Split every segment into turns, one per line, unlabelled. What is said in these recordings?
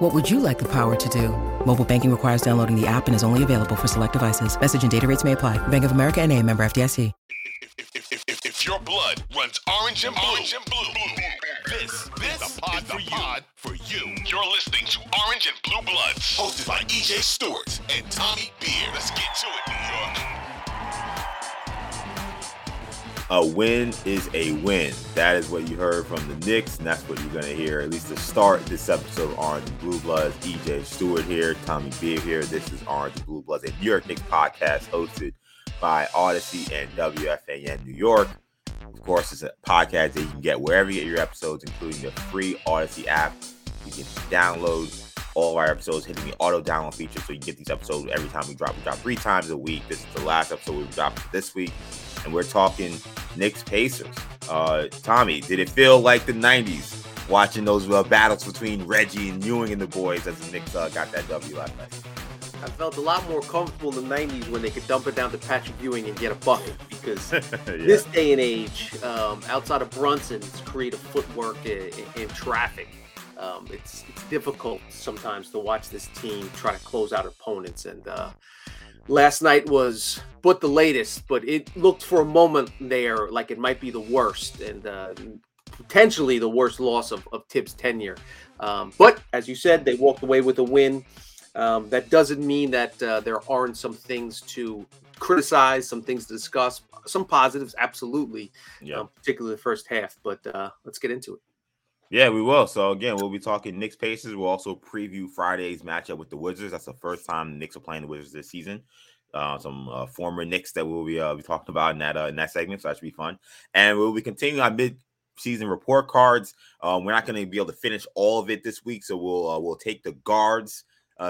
What would you like the power to do? Mobile banking requires downloading the app and is only available for select devices. Message and data rates may apply. Bank of America and a member FDIC.
If, if, if, if, if your blood runs orange and blue, orange and blue, this, this is the pod, for, you. pod for you. You're listening to Orange and Blue Bloods, hosted by EJ Stewart and Tommy Beer. Let's get to it, New York.
A win is a win. That is what you heard from the Knicks, and that's what you're going to hear at least to start this episode of Orange and Blue Bloods. EJ Stewart here, Tommy Beer here. This is Orange and Blue Bloods, a New York Knicks podcast hosted by Audacy and WFAN New York. Of course, it's a podcast that you can get wherever you get your episodes, including the free Audacy app. You can download all of our episodes, hitting the auto download feature, so you get these episodes every time we drop. We drop three times a week. This is the last episode we dropped this week, and we're talking Knicks Pacers. Uh, Tommy, did it feel like the '90s watching those uh, battles between Reggie and Ewing and the boys as the Knicks uh, got that W last night?
I felt a lot more comfortable in the 90s when they could dump it down to Patrick Ewing and get a bucket because yeah. this day and age, um, outside of Brunson's creative footwork in, in traffic, um, it's, it's difficult sometimes to watch this team try to close out opponents. And uh, last night was but the latest, but it looked for a moment there like it might be the worst and uh, potentially the worst loss of, of Thibs' tenure. Um, but as you said, they walked away with a win. Um, that doesn't mean that uh, there aren't some things to criticize, some things to discuss, some positives, absolutely, yeah. um, particularly the first half. But uh, let's get into it.
Yeah, we will. So again, we'll be talking Knicks Pacers. We'll also preview Friday's matchup with the Wizards. That's the first time the Knicks are playing the Wizards this season. Uh, some uh, former Knicks that we'll be uh, be talking about in that uh, in that segment. So that should be fun. And we'll be continuing our mid season report cards. Um, we're not going to be able to finish all of it this week, so we'll uh, we'll take the guards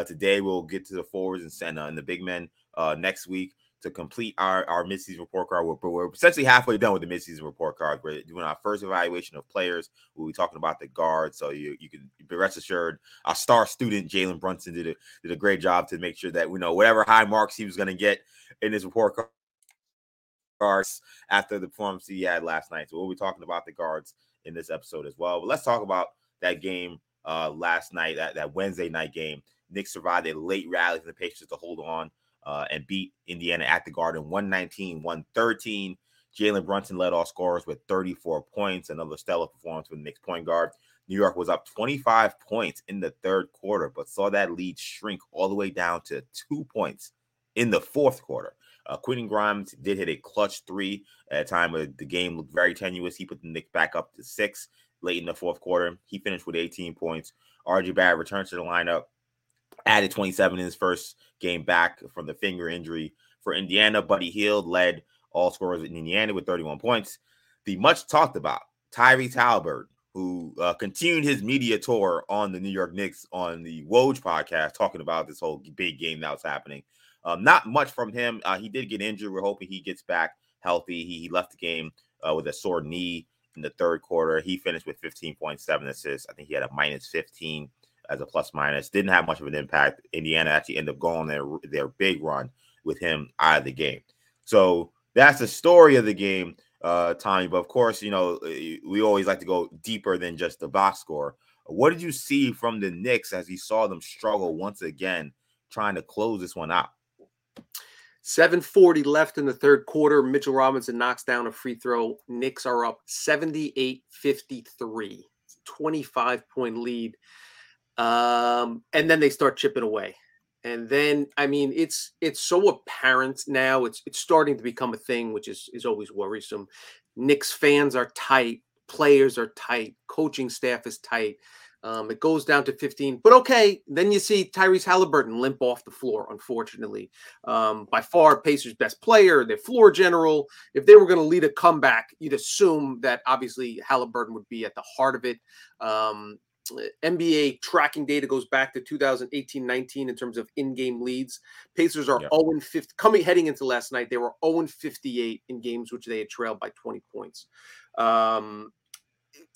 today we'll get to the forwards and, uh, and the big men next week to complete our, our midseason report card. We're, we're essentially halfway done with the midseason report card. We're doing our first evaluation of players. We'll be talking about the guards, so you you can be rest assured. Our star student Jalen Brunson did a did a great job to make sure that we know whatever high marks he was going to get in his report card after the performance he had last night. So we'll be talking about the guards in this episode as well. But let's talk about that game uh last night, that, that Wednesday night game. Knicks survived a late rally from the Pacers to hold on uh, and beat Indiana at the Garden 119 113. Jalen Brunson led all scorers with 34 points, another stellar performance from the Knicks point guard. New York was up 25 points in the third quarter, but saw that lead shrink all the way down to two points in the fourth quarter. Uh, Quentin Grimes did hit a clutch three at a time where the game looked very tenuous. He put the Knicks back up to six late in the fourth quarter. He finished with 18 points. RJ Barrett returned to the lineup added 27 in his first game back from the finger injury for Indiana. Buddy Hield led all scorers in Indiana with 31 points. The much talked about Tyrese Haliburton, who uh, continued his media tour on the New York Knicks on the Woj podcast, talking about this whole big game that was happening. Um, not much from him. Uh, he did get injured. We're hoping he gets back healthy. He, he left the game uh, with a sore knee in the third quarter. He finished with 15.7 assists. I think he had a minus 15 as a plus minus. Didn't have much of an impact. Indiana actually ended up going their their big run with him out of the game. So that's the story of the game, uh, Tommy. But of course, you know we always like to go deeper than just the box score. What did you see from the Knicks as you saw them struggle once again trying to close this one out?
740 left in the third quarter. Mitchell Robinson knocks down a free throw. Knicks are up 78 53. 25 point lead. Um, and then they start chipping away. And then I mean it's it's so apparent now, it's it's starting to become a thing, which is is always worrisome. Knicks fans are tight, players are tight, coaching staff is tight. Um, it goes down to 15, but okay. Then you see Tyrese Haliburton limp off the floor, unfortunately. Um, by far, Pacers' best player, their floor general. If they were going to lead a comeback, you'd assume that obviously Haliburton would be at the heart of it. Um, NBA tracking data goes back to 2018-19 in terms of in-game leads. Pacers are 0 50 coming heading into last night. They were 0 58 in games which they had trailed by 20 points. Um,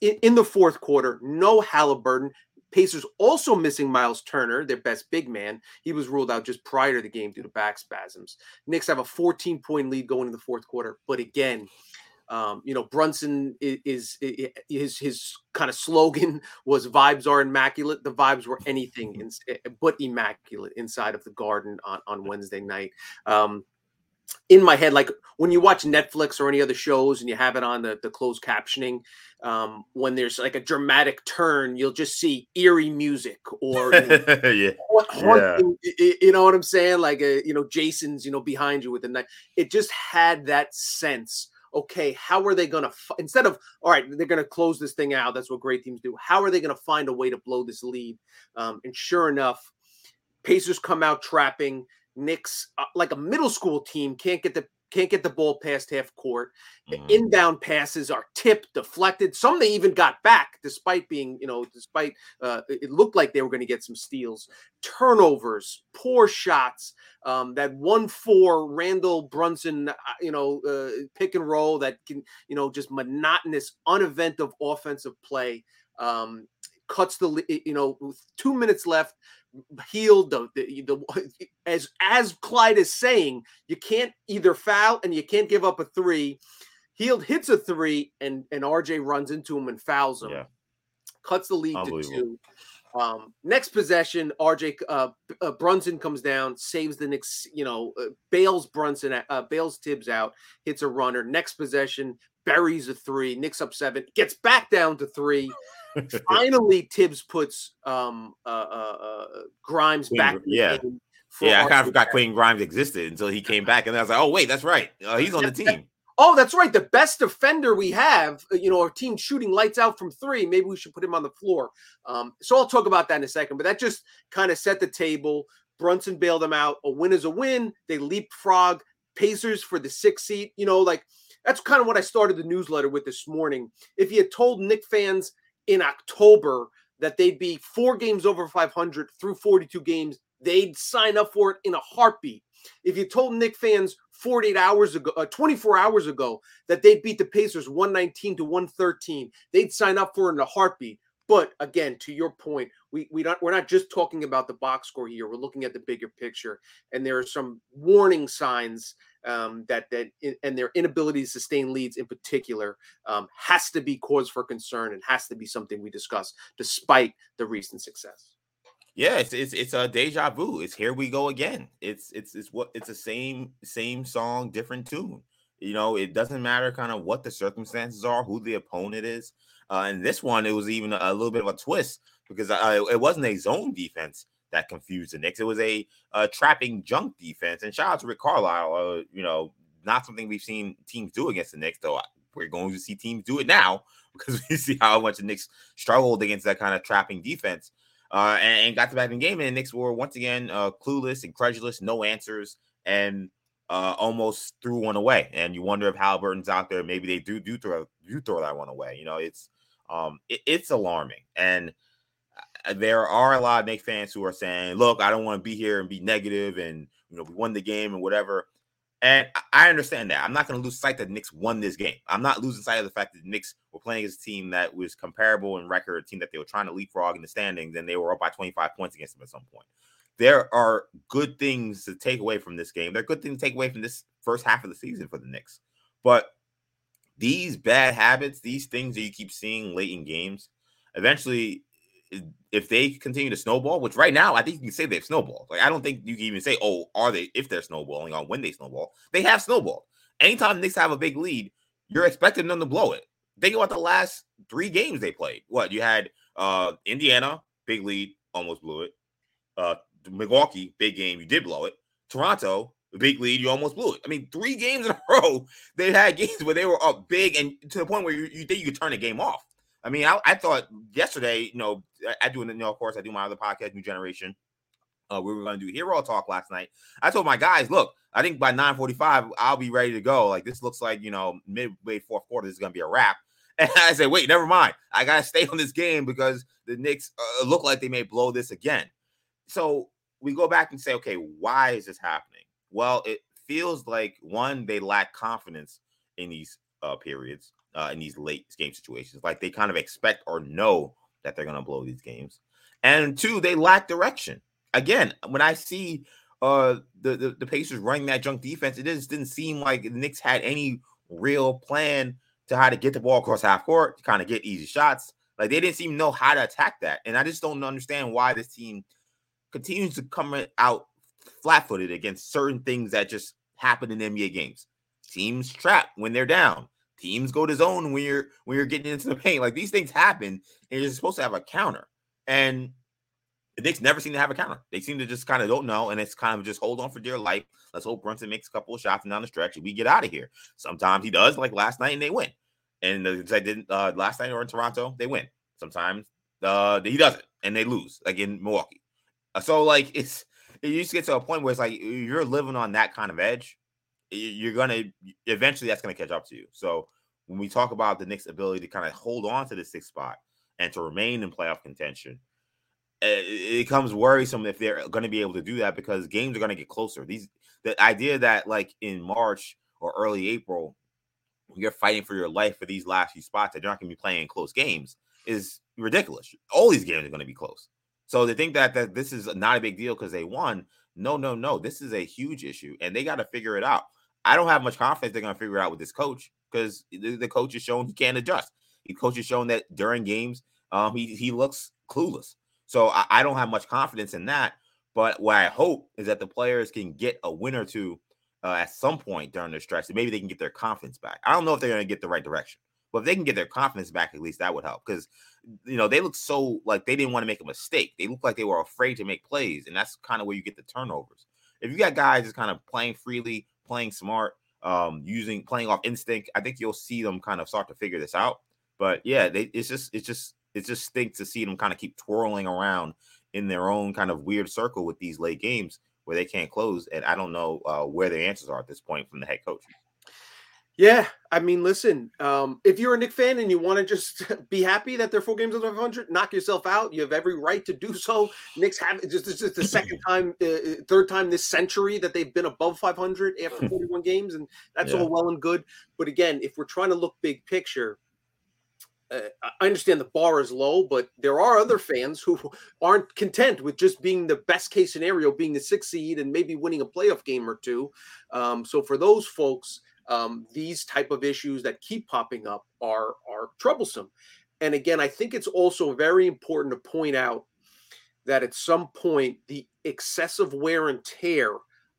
in, in the fourth quarter, no Haliburton. Pacers also missing Miles Turner, their best big man. He was ruled out just prior to the game due to back spasms. Knicks have a 14 point lead going into the fourth quarter, but again, um, you know, Brunson is, is, his his kind of slogan was "Vibes are immaculate." The vibes were anything in, eh, but immaculate inside of the Garden on on Wednesday night. Um, in my head, like when you watch Netflix or any other shows and you have it on the, the closed captioning, um, when there's like a dramatic turn, you'll just see eerie music or you know, yeah. Haunting, yeah. you know what I'm saying? Like, a, uh, you know, Jason's, you know, behind you with the night. It just had that sense okay, how are they going to, f- instead of, all right, they're going to close this thing out. That's what great teams do. How are they going to find a way to blow this lead? Um, and sure enough, Pacers come out trapping. Knicks, uh, like a middle school team, can't get the can't get the ball past half court. Mm-hmm. Inbound passes are tipped, deflected. Some they even got back, despite being, you know, despite uh, it looked like they were going to get some steals. Turnovers, poor shots. Um, that one four Randle Brunson, uh, you know, uh, pick and roll that can, you know, just monotonous, uneventful offensive play. Um, cuts the, you know, two minutes left Hield the, the, the, as as Clyde is saying, you can't either foul and you can't give up a three. Hield hits a three and and RJ runs into him and fouls him. Yeah. Cuts the lead to two. Um, next possession, RJ uh, uh, Brunson comes down, saves the Knicks, you know, uh, bails Brunson, uh, bails Thibs out, hits a runner. Next possession, buries a three, Knicks up seven, gets back down to three. Finally, Thibs puts um, uh, uh, uh Grimes Queen, back.
yeah. Yeah, I kind of forgot Quentin Grimes existed until he came back, and I was like, "Oh wait, that's right, uh, he's on the team."
Oh, that's right. The best defender we have, uh, you know, our team shooting lights out from three. Maybe we should put him on the floor. Um, so I'll talk about that in a second. But that just kind of set the table. Brunson bailed them out. A win is a win. They leapfrog Pacers for the sixth seat. You know, like that's kind of what I started the newsletter with this morning. If you had told Knick fans in October that they'd be four games over 500 through 42 games, they'd sign up for it in a heartbeat. If you told Knick fans 48 hours ago, uh, 24 hours ago, that they'd beat the Pacers 119 to 113, they'd sign up for it in a heartbeat. But again, to your point, we we not we're not just talking about the box score here. We're looking at the bigger picture, and there are some warning signs um, that that in, and their inability to sustain leads in particular um, has to be cause for concern and has to be something we discuss despite the recent success.
Yeah, it's it's it's a deja vu. It's here we go again. It's it's it's what it's the same same song, different tune. You know, it doesn't matter kind of what the circumstances are, who the opponent is. Uh, and this one, it was even a, a little bit of a twist because uh, it wasn't a zone defense that confused the Knicks. It was a, a trapping junk defense. And shout out to Rick Carlisle. Uh, you know, not something we've seen teams do against the Knicks, though. We're going to see teams do it now because we see how much the Knicks struggled against that kind of trapping defense. Uh, and, and, got to back in the game, and the Knicks were once again uh, clueless, incredulous, no answers, and uh, almost threw one away. And you wonder if Haliburton's out there, maybe they do do throw do throw that one away. You know, it's um, it, it's alarming, and there are a lot of Knicks fans who are saying, "Look, I don't want to be here and be negative, and you know, we won the game and whatever." And I understand that. I'm not going to lose sight that Knicks won this game. I'm not losing sight of the fact that the Knicks were playing as a team that was comparable in record, a team that they were trying to leapfrog in the standings, and they were up by 25 points against them at some point. There are good things to take away from this game. There are good things to take away from this first half of the season for the Knicks. But these bad habits, these things that you keep seeing late in games, eventually if they continue to snowball, which right now I think you can say they've snowballed. Like I don't think you can even say, oh, are they if they're snowballing on when they snowball. They have snowballed. Anytime Knicks have a big lead, you're expecting them to blow it. Think about the last three games they played. What you had uh Indiana, big lead, almost blew it. Uh Milwaukee, big game, you did blow it. Toronto, big lead, you almost blew it. I mean, three games in a row, they had games where they were up big and to the point where you, you think you could turn the game off. I mean, I, I thought yesterday, you know, I, I do, you know, of course, I do my other podcast, New Generation. Uh, we were going to do hero talk last night. I told my guys, look, I think by 9:45 I'll be ready to go. Like this looks like you know midway fourth quarter this is going to be a wrap. And I said, wait, never mind. I gotta stay on this game because the Knicks uh, look like they may blow this again. So we go back and say, okay, why is this happening? Well, it feels like one, they lack confidence in these uh, periods, uh, in these late game situations. Like they kind of expect or know that they're gonna blow these games. And two, they lack direction. Again, when I see uh the, the, the Pacers running that junk defense, it just didn't seem like the Knicks had any real plan to how to get the ball across half court, to kind of get easy shots. Like they didn't seem to know how to attack that. And I just don't understand why this team continues to come out flat footed against certain things that just happen in NBA games. Teams trap when they're down. Teams go to zone when you're when you're getting into the paint. Like these things happen, and you're supposed to have a counter. And the Knicks never seem to have a counter. They seem to just kind of don't know, and it's kind of just hold on for dear life. Let's hope Brunson makes a couple of shots and down the stretch, and we get out of here. Sometimes he does, like last night, and they win. And I didn't uh, last night or in Toronto, they win. Sometimes uh, he doesn't, and they lose, like in Milwaukee. Uh, so like it's it used to get to a point where it's like you're living on that kind of edge. You're gonna eventually that's gonna catch up to you. So when we talk about the Knicks' ability to kind of hold on to the sixth spot and to remain in playoff contention, eh, it becomes worrisome if they're going to be able to do that because games are going to get closer. These the idea that like in March or early April, you're fighting for your life for these last few spots that you're not going to be playing close games is ridiculous. All these games are going to be close. So to think that that this is not a big deal because they won, no, no, no. This is a huge issue, and they got to figure it out. I don't have much confidence they're going to figure it out with this coach because the, the, coach has shown he can't adjust. The coach has shown that during games, um, he he looks clueless. So I, I don't have much confidence in that. But what I hope is that the players can get a win or two uh, at some point during the stretch, and maybe they can get their confidence back. I don't know if they're going to get the right direction, but if they can get their confidence back, at least that would help. Because you know they look so like they didn't want to make a mistake. They look like they were afraid to make plays, and that's kind of where you get the turnovers. If you got guys just kind of playing freely, playing smart, um, using playing off instinct, I think you'll see them kind of start to figure this out. But yeah, they, it's just it's just it's just stinks to see them kind of keep twirling around in their own kind of weird circle with these late games where they can't close. And I don't know uh, where their answers are at this point from the head coach.
Yeah, I mean, listen, um, if you're a Knick fan and you want to just be happy that they're four games under 500, knock yourself out. You have every right to do so. Knicks have just this is the second time, uh, uh, third time this century that they've been above 500 after 41 games, and that's yeah. all well and good. But again, if we're trying to look big picture, uh, I understand the bar is low, but there are other fans who aren't content with just being the best case scenario, being the sixth seed and maybe winning a playoff game or two. Um, so for those folks, um, these type of issues that keep popping up are are troublesome. And again, I think it's also very important to point out that at some point the excessive wear and tear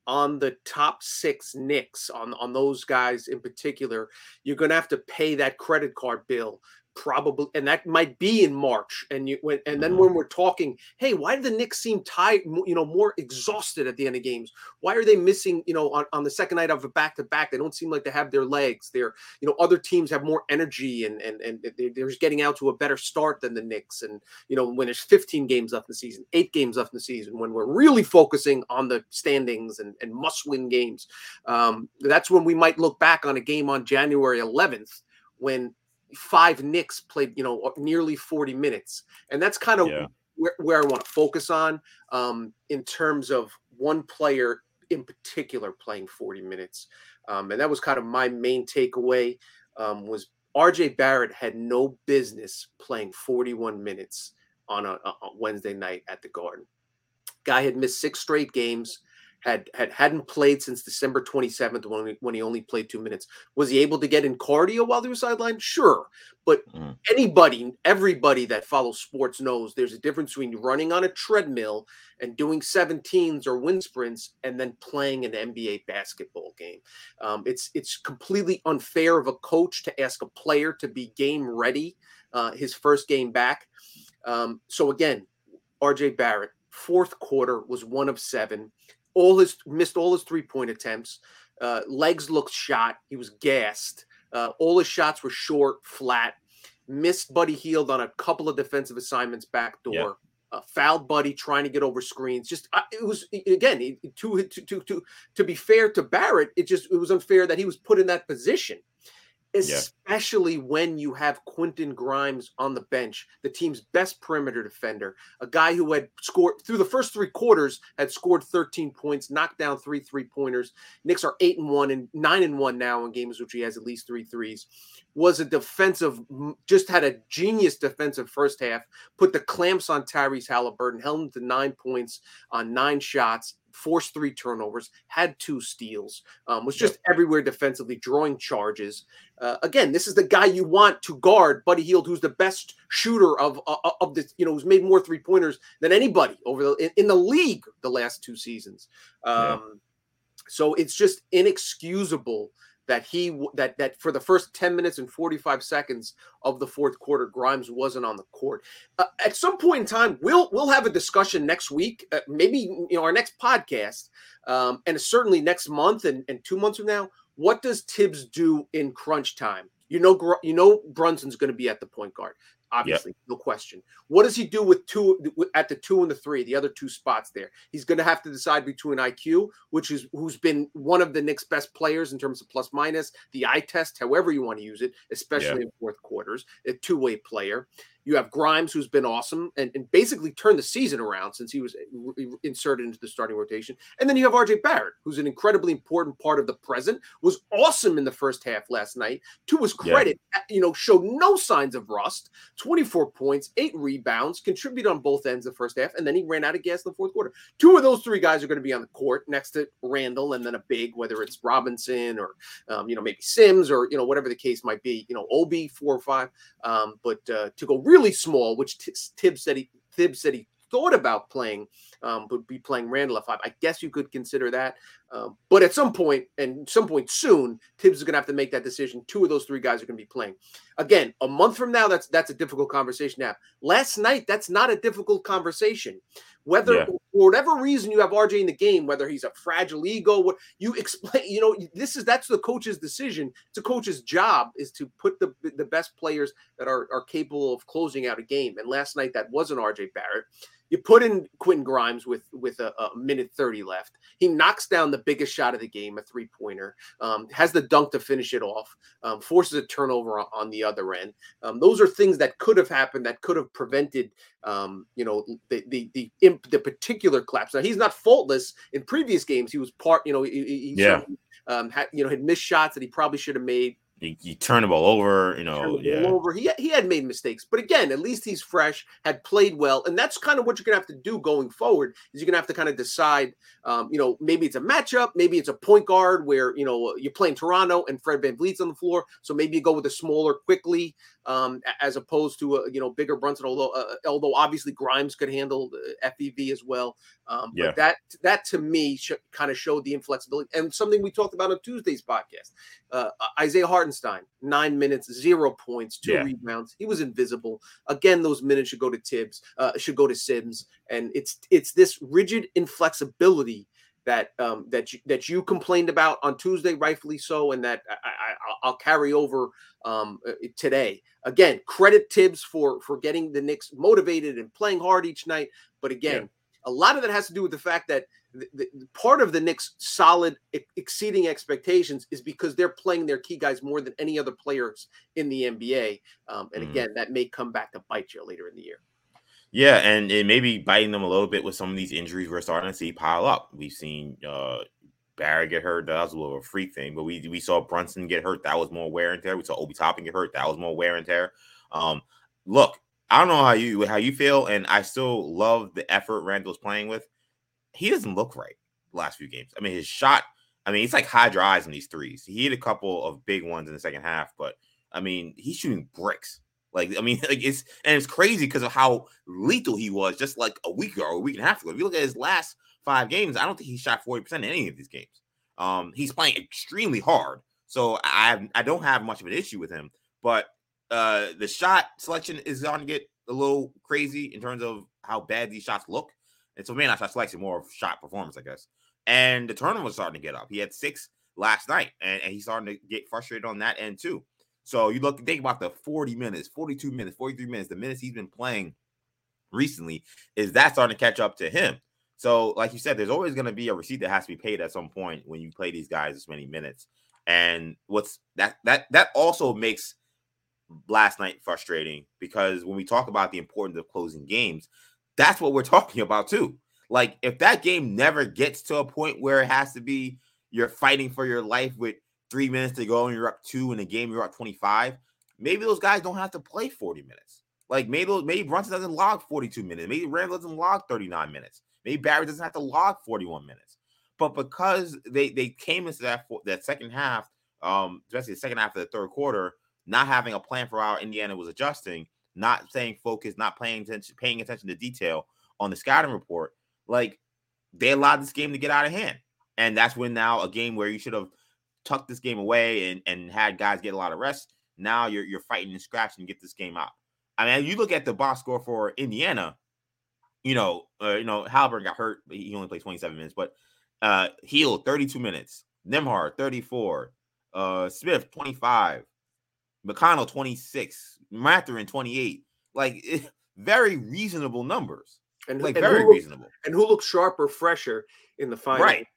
on the top six Knicks, on, on those guys in particular, you're going to have to pay that credit card bill probably and that might be in march and you when and then mm-hmm. when we're talking hey why do the knicks seem tired you know more exhausted at the end of games? Why are they missing you know on, on the second night of a back to back? They don't seem like they have their legs. They're you know other teams have more energy and and and they're just getting out to a better start than the knicks. And you know when there's 15 games left in the season eight games left in the season when we're really focusing on the standings and, and must win games um, that's when we might look back on a game on january 11th when five Knicks played, you know, nearly 40 minutes. And that's kind of yeah. where, where I want to focus on um, in terms of one player in particular playing 40 minutes. Um, and that was kind of my main takeaway um, was RJ Barrett had no business playing 41 minutes on a, a Wednesday night at the Garden. Guy had missed six straight games had had hadn't played since December 27th when he, when he only played two minutes. Was he able to get in cardio while he was sidelined? Sure, but mm. anybody, everybody that follows sports knows there's a difference between running on a treadmill and doing 17s or wind sprints and then playing an NBA basketball game. Um, it's it's completely unfair of a coach to ask a player to be game ready uh, his first game back. Um, so again, RJ Barrett, fourth quarter was one of seven all his missed all his three point attempts. Uh, legs looked shot. He was gassed. Uh, all his shots were short, flat. Missed Buddy Hield on a couple of defensive assignments back door. Yep. Uh, fouled Buddy trying to get over screens. Just uh, it was again to, to to to to be fair to Barrett, it just it was unfair that he was put in that position. Especially yeah. when you have Quentin Grimes on the bench, the team's best perimeter defender, a guy who had scored through the first three quarters, had scored 13 points, knocked down three three pointers. Knicks are eight and one and nine and one now in games which he has at least three threes. Was a defensive, just had a genius defensive first half, put the clamps on Tyrese Haliburton, held him to nine points on nine shots, forced three turnovers, had two steals, um, was just yep. everywhere defensively, drawing charges. Uh, again, this is the guy you want to guard Buddy Hield, who's the best shooter of uh, uh of the you know who's made more three pointers than anybody over the in, in, the league the last two seasons. Um, yeah. So it's just inexcusable that he that that for the first 10 minutes and 45 seconds of the fourth quarter grimes wasn't on the court. Uh, at some point in time we'll we'll have a discussion next week uh, maybe you know our next podcast um, and certainly next month and, and two months from now what does Thibs do in crunch time? You know you know brunson's going to be at the point guard obviously, yep. no question. What does he do with two at the two and the three, the other two spots there? He's going to have to decide between IQ, which is who's been one of the Knicks' best players in terms of plus minus, the eye test, however you want to use it, especially yep. in fourth quarters, a two way player. You have Grimes, who's been awesome and, and basically turned the season around since he was inserted into the starting rotation. And then you have RJ Barrett, who's an incredibly important part of the present, was awesome in the first half last night. To his credit, yeah. you know, showed no signs of rust, 24 points, eight rebounds, contributed on both ends of the first half, and then he ran out of gas in the fourth quarter. Two of those three guys are going to be on the court next to Randle and then a big, whether it's Robinson or, um, you know, maybe Sims or, you know, whatever the case might be, you know, Obi, four or five. Um, but uh, to go really small, which Thibs said he Thibs said he thought about playing, um, would be playing Randle at five. I guess you could consider that. Um, but at some point, and some point soon, Thibs is going to have to make that decision. Two of those three guys are going to be playing. Again, a month from now, that's that's a difficult conversation to have. Last night, that's not a difficult conversation. Whether yeah. for whatever reason you have RJ in the game, whether he's a fragile ego, what you explain, you know, this is that's the coach's decision. It's a coach's job is to put the the best players that are are capable of closing out a game. And last night that wasn't RJ Barrett. You put in Quentin Grimes with with a, a, minute 30 left. He knocks down the biggest shot of the game, a three pointer. Um, has the dunk to finish it off. Um, forces a turnover on, on the other end. Um, those are things that could have happened that could have prevented, um, you know, the the the, imp, the particular collapse. Now he's not faultless. In previous games, he was part. You know, he, he
yeah.
Um, had, you know, had missed shots that he probably should have made.
You, you turn the ball over, you know. Yeah.
Over. He he had made mistakes, but again, at least he's fresh, had played well, and that's kind of what you're gonna have to do going forward. Is you're gonna have to kind of decide, um, you know, maybe it's a matchup, maybe it's a point guard where you know you're playing Toronto and Fred Van VanVleet's on the floor, so maybe you go with a smaller, Quickley, um, as opposed to a you know bigger Brunson. Although uh, although obviously Grimes could handle FEV as well. Um, yeah. But that that to me sh- kind of showed the inflexibility and something we talked about on Tuesday's podcast. Uh, Isaiah Hartenstein, nine minutes, zero points, two yeah. rebounds. He was invisible. Again, those minutes should go to Thibs, uh, should go to Sims, and it's it's this rigid inflexibility that um, that you, that you complained about on Tuesday, rightfully so, and that I, will carry over um, uh, today. Again, credit Thibs for for getting the Knicks motivated and playing hard each night. But again, yeah. a lot of that has to do with the fact that the, the, part of the Knicks' solid exceeding expectations is because they're playing their key guys more than any other players in the NBA. Um, and mm. again, that may come back to bite you later in the year.
Yeah, and it may be biting them a little bit with some of these injuries we're starting to see pile up. We've seen uh Barrett get hurt. That was a little freak thing. But we we saw Brunson get hurt. That was more wear and tear. We saw Obi Toppin get hurt. That was more wear and tear. Um, look, I don't know how you how you feel, and I still love the effort Randle's playing with. He doesn't look right last few games. I mean, his shot. I mean, he's like high drives in these threes. He hit a couple of big ones in the second half, but I mean, he's shooting bricks. Like, I mean, like it's and it's crazy because of how lethal he was just like a week ago or a week and a half ago. If you look at his last five games, I don't think he shot 40% in any of these games. Um, he's playing extremely hard. So I I don't have much of an issue with him, but uh the shot selection is to get a little crazy in terms of how bad these shots look. And so man, I shot selection, more of shot performance, I guess. And the turnover was starting to get up. He had six last night, and, and he's starting to get frustrated on that end too. So you look think about the 40 minutes, 42 minutes, 43 minutes, the minutes he's been playing recently, is that starting to catch up to him? So, like you said, there's always going to be a receipt that has to be paid at some point when you play these guys this many minutes. And what's that that that also makes last night frustrating because when we talk about the importance of closing games, that's what we're talking about too. Like if that game never gets to a point where it has to be you're fighting for your life with three minutes to go and you're up two in a game, you're up 25. Maybe those guys don't have to play 40 minutes. Like maybe maybe Brunson doesn't log 42 minutes. Maybe Randle doesn't log 39 minutes. Maybe Barry doesn't have to log 41 minutes. But because they they came into that that second half, um, especially the second half of the third quarter, not having a plan for how Indiana was adjusting, not staying focused, not paying attention, paying attention to detail on the scouting report, like they allowed this game to get out of hand. And that's when now a game where you should have tucked this game away and, and had guys get a lot of rest. Now you're you're fighting and scratching to get this game out. I mean, you look at the box score for Indiana. You know, uh, you know, Haliburton got hurt, but he only played 27 minutes. But uh Hield 32 minutes, Nembhard 34, uh Smith 25, McConnell 26, Mathurin 28. Like it, very reasonable numbers. And like and very
who,
reasonable.
And who looks sharper, fresher in the final right.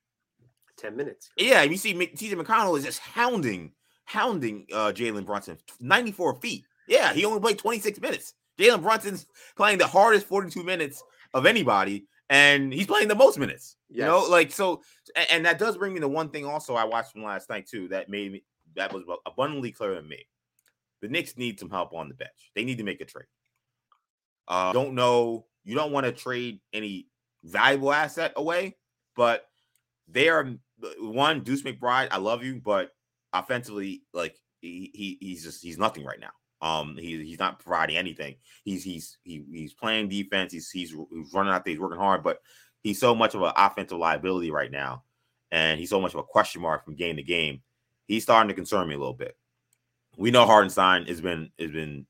10 minutes.
Yeah, and you see TJ McConnell is just hounding, hounding uh Jalen Brunson 94 feet. Yeah, he only played 26 minutes. Jalen Brunson's playing the hardest 42 minutes of anybody, and he's playing the most minutes. Yes. You know, like so, and, and, that does bring me to one thing also I watched from last night too that made me that was abundantly clear to me the Knicks need some help on the bench. They need to make a trade. Uh, don't know. You don't want to trade any valuable asset away, but they are one Deuce McBride. I love you, but offensively, like he, he he's just he's nothing right now. Um, he, he's not providing anything. He's he's he, he's playing defense. He's he's, he's running out there. He's working hard, but he's so much of an offensive liability right now, and he's so much of a question mark from game to game. He's starting to concern me a little bit we know Hartenstein has been has been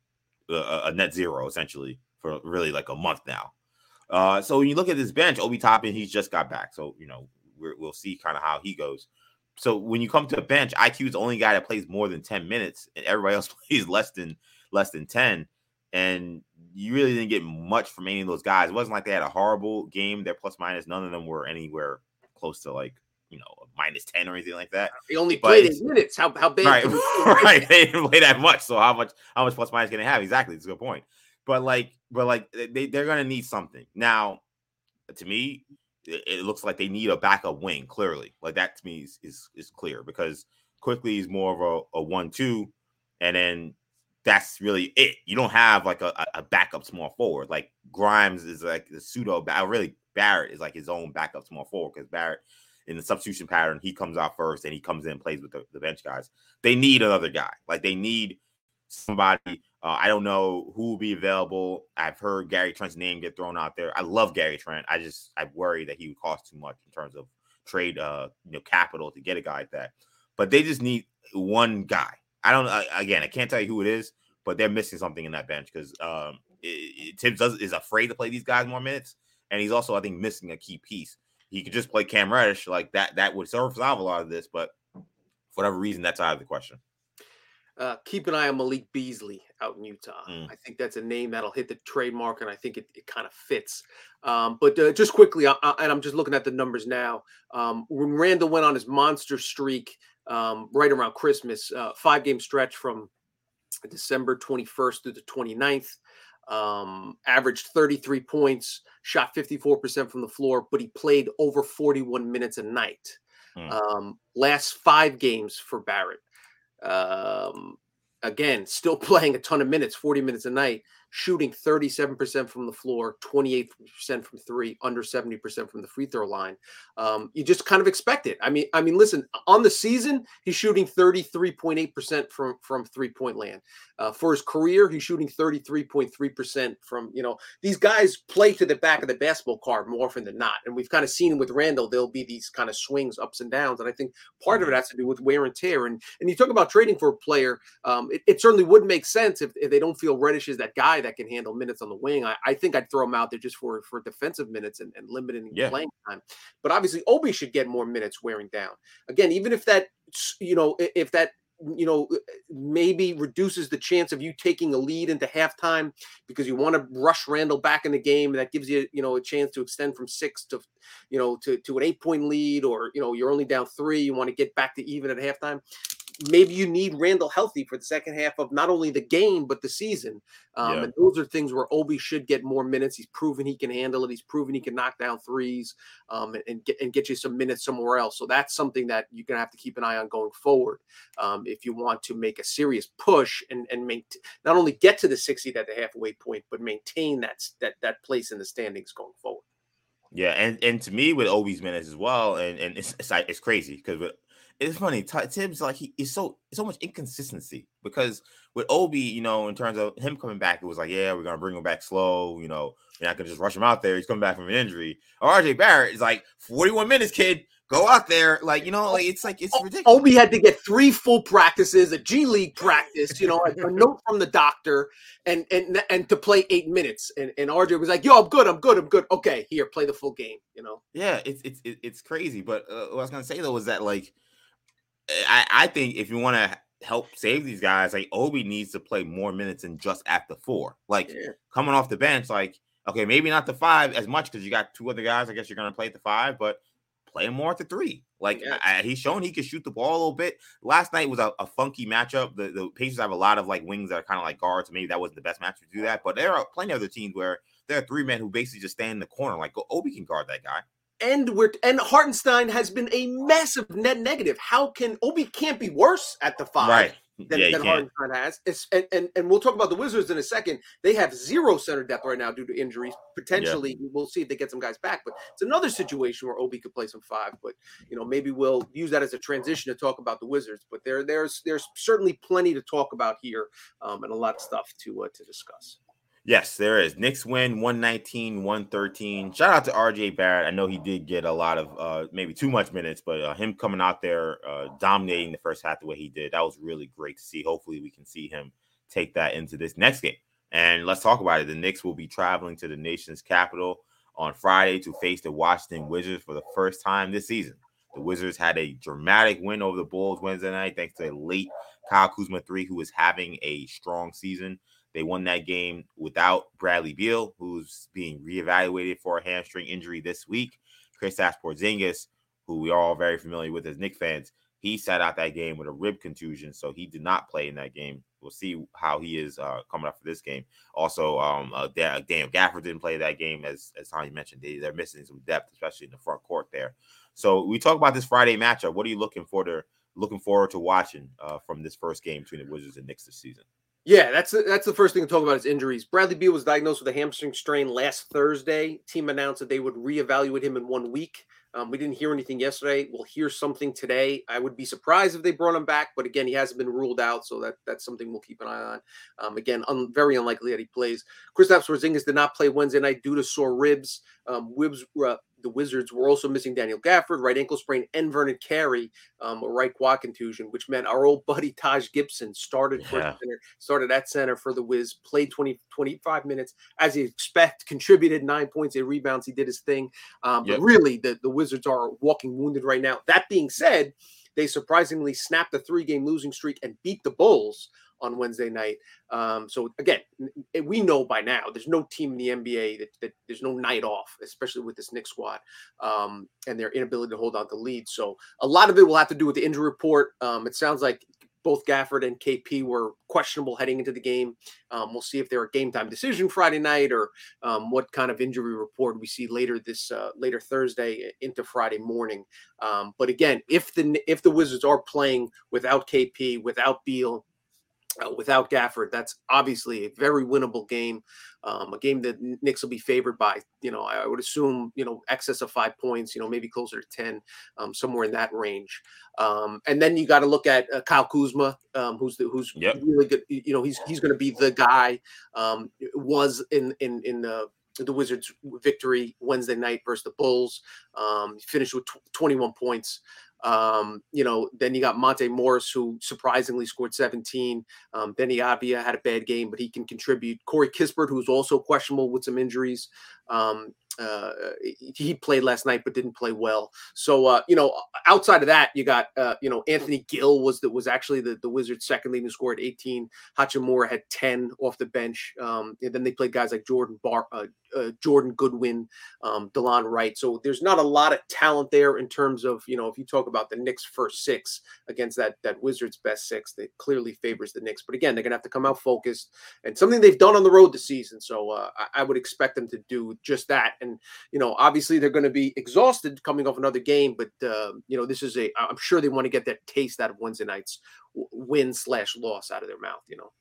a, a, net zero essentially for really like a month now. Uh, so when you look at this bench, Obi Toppin, he's just got back, so you know we will see kind of how he goes. So when you come to a bench, IQ is the only guy that plays more than ten minutes, and everybody else plays less than less than ten. And you really didn't get much from any of those guys. It wasn't like they had a horrible game. Their plus minus, none of them were anywhere close to like you know minus 10 or anything like that.
He only played eight minutes. How how big?
Right, right. They didn't play that much. So how much how much plus minus can they have? Exactly. It's a good point. But like, but like they, they're gonna need something. Now, to me, it, looks like they need a backup wing, clearly. Like that to me is is, is clear because Quickley is more of a, a one-two, and then that's really it. You don't have like a, a backup small forward. Like Grimes is like the pseudo, but really Barrett is like his own backup small forward because Barrett in the substitution pattern, he comes out first and he comes in and plays with the, the bench guys. They need another guy. Like they need somebody. Uh, I don't know who will be available. I've heard Gary Trent's name get thrown out there. I love Gary Trent. I just I worry that he would cost too much in terms of trade uh you know capital to get a guy like that. But they just need one guy. I don't uh, again. I can't tell you who it is, but they're missing something in that bench because um, Thibs does is afraid to play these guys more minutes, and he's also I think missing a key piece he could just play Cam Reddish like that. That would solve a lot of this, but for whatever reason, that's out of the question.
Uh, keep an eye on Malik Beasley out in Utah. Mm. I think that's a name that'll hit the trademark, and I think it, it kind of fits. Um, but uh, just quickly, I, I, and I'm just looking at the numbers now. Um, when Randle went on his monster streak um, right around Christmas, uh, five game stretch from December 21st through the 29th, um, averaged 33 points, shot 54% from the floor, but he played over 41 minutes a night. Hmm. Um, last five games for Barrett. Um, again, still playing a ton of minutes, 40 minutes a night, shooting 37% from the floor, 28% from three, under 70% from the free throw line. Um, you just kind of expect it. I mean, I mean, listen, on the season, he's shooting 33.8% from from three point land. Uh, for his career, he's shooting 33.3% from, you know, these guys play to the back of the basketball card more often than not. And we've kind of seen with Randle there'll be these kind of swings, ups and downs. And I think part of it has to do with wear and tear. And and you talk about trading for a player, um, it, it, certainly would make sense if, if they don't feel Reddish is that guy that can handle minutes on the wing. I, I think I'd throw him out there just for, for defensive minutes and, and limiting yeah. playing time. But obviously, Obi should get more minutes wearing down. Again, even if that, you know, if that you know, uh, maybe reduces the chance of you taking a lead into halftime because you want to rush Randle back in the game. That gives you, you know, a chance to extend from six to, you know, to, to an eight point lead, or, you know, you're only down three. You want to get back to even at halftime maybe you need Randle healthy for the second half of not only the game but the season. Um, yeah. And those are things where Obi should get more minutes. He's proven he can handle it. He's proven he can knock down threes um, and, and, get and get you some minutes somewhere else. So that's something that you're gonna have to keep an eye on going forward um, if you want to make a serious push and and make not only get to the 60 at the halfway point, but maintain that that that place in the standings going forward.
Yeah, and and to me with Obi's minutes as well, and and it's it's, it's crazy because it's funny. Thibs like he is so so much inconsistency because with Obi, you know, in terms of him coming back, it was like, yeah, we're gonna bring him back slow. You know, you're not gonna just rush him out there. He's coming back from an injury. Or RJ Barrett is like 41 minutes, kid. Go out there, like you know, like it's like it's ridiculous.
Obi had to get three full practices, a G League practice, you know, a, a note from the doctor, and and and to play eight minutes. And and RJ was like, "Yo, I'm good, I'm good, I'm good. Okay, here, play the full game." You know.
Yeah, it's it's it's crazy. But uh, what I was gonna say though was that like I, I think if you want to help save these guys, like Obi needs to play more minutes than just at the four. Like yeah. coming off the bench, like okay, maybe not the five as much because you got two other guys. I guess you're gonna play at the five, but play more at the three. Like yeah. I, he's shown he can shoot the ball a little bit. Last night was a, a funky matchup. The, the Pacers have a lot of like wings that are kind of like guards. Maybe that wasn't the best match to do that, but there are plenty of other teams where there are three men who basically just stand in the corner. Like Obi can guard that guy
and we're and Hartenstein has been a massive net negative. How can Obi can't be worse at the five
right.
than, yeah, than Hartenstein has? It's, and, and and we'll talk about the Wizards in a second. They have zero center depth right now due to injuries. Potentially, yeah. we'll see if they get some guys back. But it's another situation where Obi could play some five. But you know, maybe we'll use that as a transition to talk about the Wizards. But there, there's there's certainly plenty to talk about here, um, and a lot of stuff to uh, to discuss.
Yes, there is. Knicks win 119, 113. Shout out to RJ Barrett. I know he did get a lot of uh maybe too much minutes, but uh, him coming out there uh dominating the first half the way he did, that was really great to see. Hopefully we can see him take that into this next game. And let's talk about it. The Knicks will be traveling to the nation's capital on Friday to face the Washington Wizards for the first time this season. The Wizards had a dramatic win over the Bulls Wednesday night thanks to a late Kyle Kuzma three, who is having a strong season. They won that game without Bradley Beal, who's being reevaluated for a hamstring injury this week. Kristaps Porzingis, who we are all very familiar with as Knick fans, he sat out that game with a rib contusion, so he did not play in that game. We'll see how he is uh, coming up for this game. Also, um, uh, Daniel Gafford didn't play that game, as as Tony mentioned. They, they're missing some depth, especially in the front court there. So we talk about this Friday matchup. What are you looking for to looking forward to watching uh, from this first game between the Wizards and Knicks this season?
Yeah, that's that's the first thing to talk about is injuries. Bradley Beal was diagnosed with a hamstring strain last Thursday. Team announced that they would reevaluate him in one week. Um, we didn't hear anything yesterday. We'll hear something today. I would be surprised if they brought him back, but again, he hasn't been ruled out, so that that's something we'll keep an eye on. Um, again, un, very unlikely that he plays. Kristaps Porzingis did not play Wednesday night due to sore ribs. Um, ribs uh, the Wizards were also missing Daniel Gafford, right ankle sprain, and Vernon Carey, um, a right quad contusion, which meant our old buddy Taj Gibson started yeah. center, started at center for the Wiz, played 20, 25 minutes as you expect, contributed nine points, eight rebounds. He did his thing. Um, yep. But really, the, the Wizards are walking wounded right now. That being said, they surprisingly snapped a three game losing streak and beat the Bulls on Wednesday night. Um, so again, we know by now there's no team in the NBA that, that there's no night off, especially with this Knicks squad um, and their inability to hold on to lead. So a lot of it will have to do with the injury report. Um, it sounds like both Gafford and KP were questionable heading into the game. Um, we'll see if they're a game time decision Friday night or um, what kind of injury report we see later this uh, later Thursday into Friday morning. Um, but again, if the if the Wizards are playing without KP, without Beal, uh, without Gafford, that's obviously a very winnable game. Um, a game that Knicks will be favored by, you know, I would assume, you know, excess of five points, you know, maybe closer to 10, um, somewhere in that range. Um, and then you got to look at uh, Kyle Kuzma, um, who's the, who's yep. really good. You know, he's he's going to be the guy. Um, was in in in the the Wizards' victory Wednesday night versus the Bulls. Um, finished with tw- 21 points. Um, you know, then you got Monte Morris, who surprisingly scored 17. Um, Deni Avdija had a bad game, but he can contribute. Corey Kispert, who's also questionable with some injuries. Um, uh, he played last night, but didn't play well. So uh, you know, outside of that, you got uh, you know Anthony Gill was that was actually the, the Wizards' second leading scorer at 18. Hachimura had 10 off the bench. Um, and then they played guys like Jordan Bar, uh, uh, Jordan Goodwin, um, Delon Wright. So there's not a lot of talent there in terms of you know if you talk about the Knicks' first six against that that Wizards' best six, that clearly favors the Knicks. But again, they're gonna have to come out focused and something they've done on the road this season. So uh, I, I, would expect them to do just that. And you know, obviously they're going to be exhausted coming off another game, but uh, you know, this is a I'm sure they want to get that taste out of Wednesday night's win slash loss out of their mouth. You know.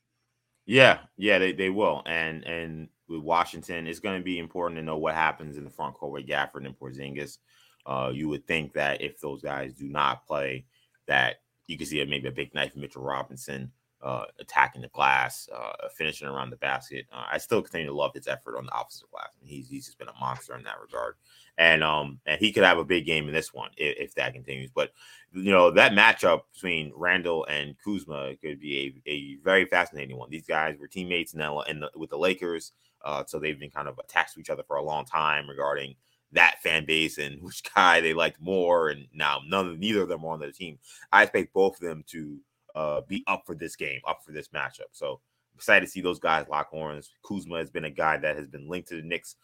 Yeah, yeah, they, they will, and and with Washington, it's going to be important to know what happens in the front court with Gafford and Porzingis. Uh, you would think that if those guys do not play, that you could see maybe a big knife Mitchell Robinson uh, attacking the glass, uh, finishing around the basket. Uh, I still continue to love his effort on the offensive glass. I mean, he's he's just been a monster in that regard, and um and he could have a big game in this one if, if that continues. But you know that matchup between Randle and Kuzma could be a, a very fascinating one. These guys were teammates in, the, in the, with the Lakers. Uh, so they've been kind of attached to each other for a long time regarding that fan base and which guy they liked more. And now none, neither of them are on the team. I expect both of them to uh, be up for this game, up for this matchup. So I'm excited to see those guys lock horns. Kuzma has been a guy that has been linked to the Knicks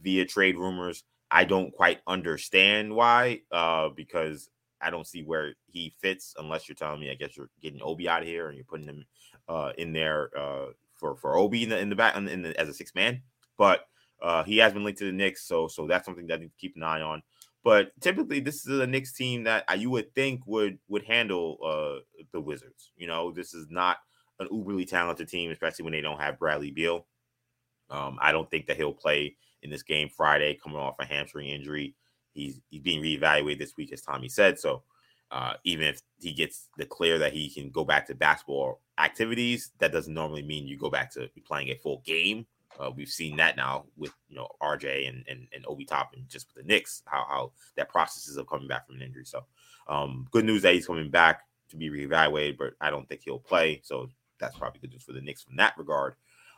via trade rumors. I don't quite understand why, uh, because I don't see where he fits unless you're telling me, I guess you're getting Obi out of here and you're putting him uh, in there uh, for for Obi in the in the back in the, as a six man, but uh, he has been linked to the Knicks, so so that's something that I need to keep an eye on. But typically, this is a Knicks team that you would think would would handle uh, the Wizards. You know, this is not an uberly talented team, especially when they don't have Bradley Beal. Um, I don't think that he'll play in this game Friday, coming off a hamstring injury. He's he's being reevaluated this week, as Tommy said. So uh, even if he gets the clear that he can go back to basketball activities, that doesn't normally mean you go back to playing a full game. Uh, we've seen that now with you know RJ and and, and Obi Toppin just with the Knicks, how how that process is of coming back from an injury. So um, good news that he's coming back to be reevaluated, but I don't think he'll play. So that's probably good news for the Knicks from that regard.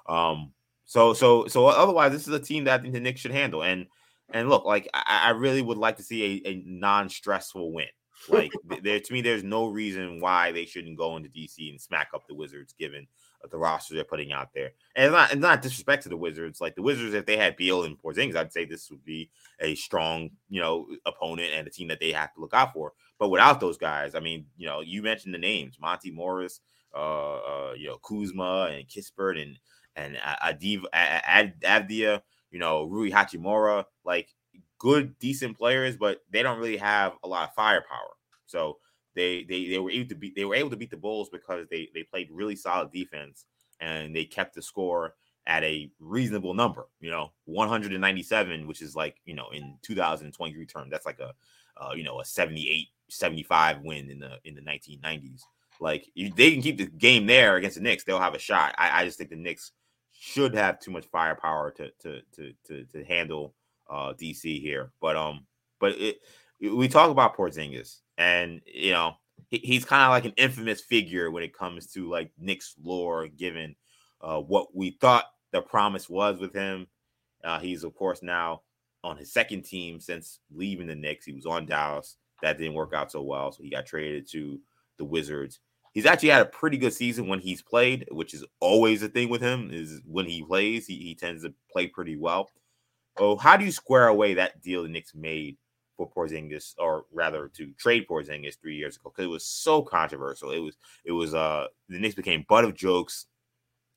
Um, so so so otherwise, this is a team that I think the Knicks should handle. And and look, like I, I really would like to see a, a non-stressful win. Like there to me, there's no reason why they shouldn't go into DC and smack up the Wizards, given the roster they're putting out there. And it's not, it's not disrespect to the Wizards. Like the Wizards, if they had Beal and Porzingis, I'd say this would be a strong, you know, opponent and a team that they have to look out for. But without those guys, I mean, you know, you mentioned the names Monty Morris, uh, uh you know, Kuzma and Kispert and and Adiv Avdija, you know, Rui Hachimura, like good, decent players, but they don't really have a lot of firepower. So they they they were able to beat they were able to beat the Bulls because they they played really solid defense and they kept the score at a reasonable number. You know, 197, which is like you know in 2023 terms, that's like a uh, you know a 78 75 win in the in the 1990s. Like if they can keep the game there against the Knicks, they'll have a shot. I, I just think the Knicks should have too much firepower to to to to, to handle uh, DC here. But um, but it, we talk about Porzingis, and you know he, he's kind of like an infamous figure when it comes to like Knicks lore, given uh, what we thought the promise was with him. Uh, he's of course now on his second team since leaving the Knicks. He was on Dallas. That didn't work out so well, so he got traded to the Wizards. He's actually had a pretty good season when he's played, which is always a thing with him. Is when he plays, he, he tends to play pretty well. Oh, how do you square away that deal the Knicks made for Porzingis, or rather to trade Porzingis three years ago? Because it was so controversial. It was it was uh the Knicks became butt of jokes.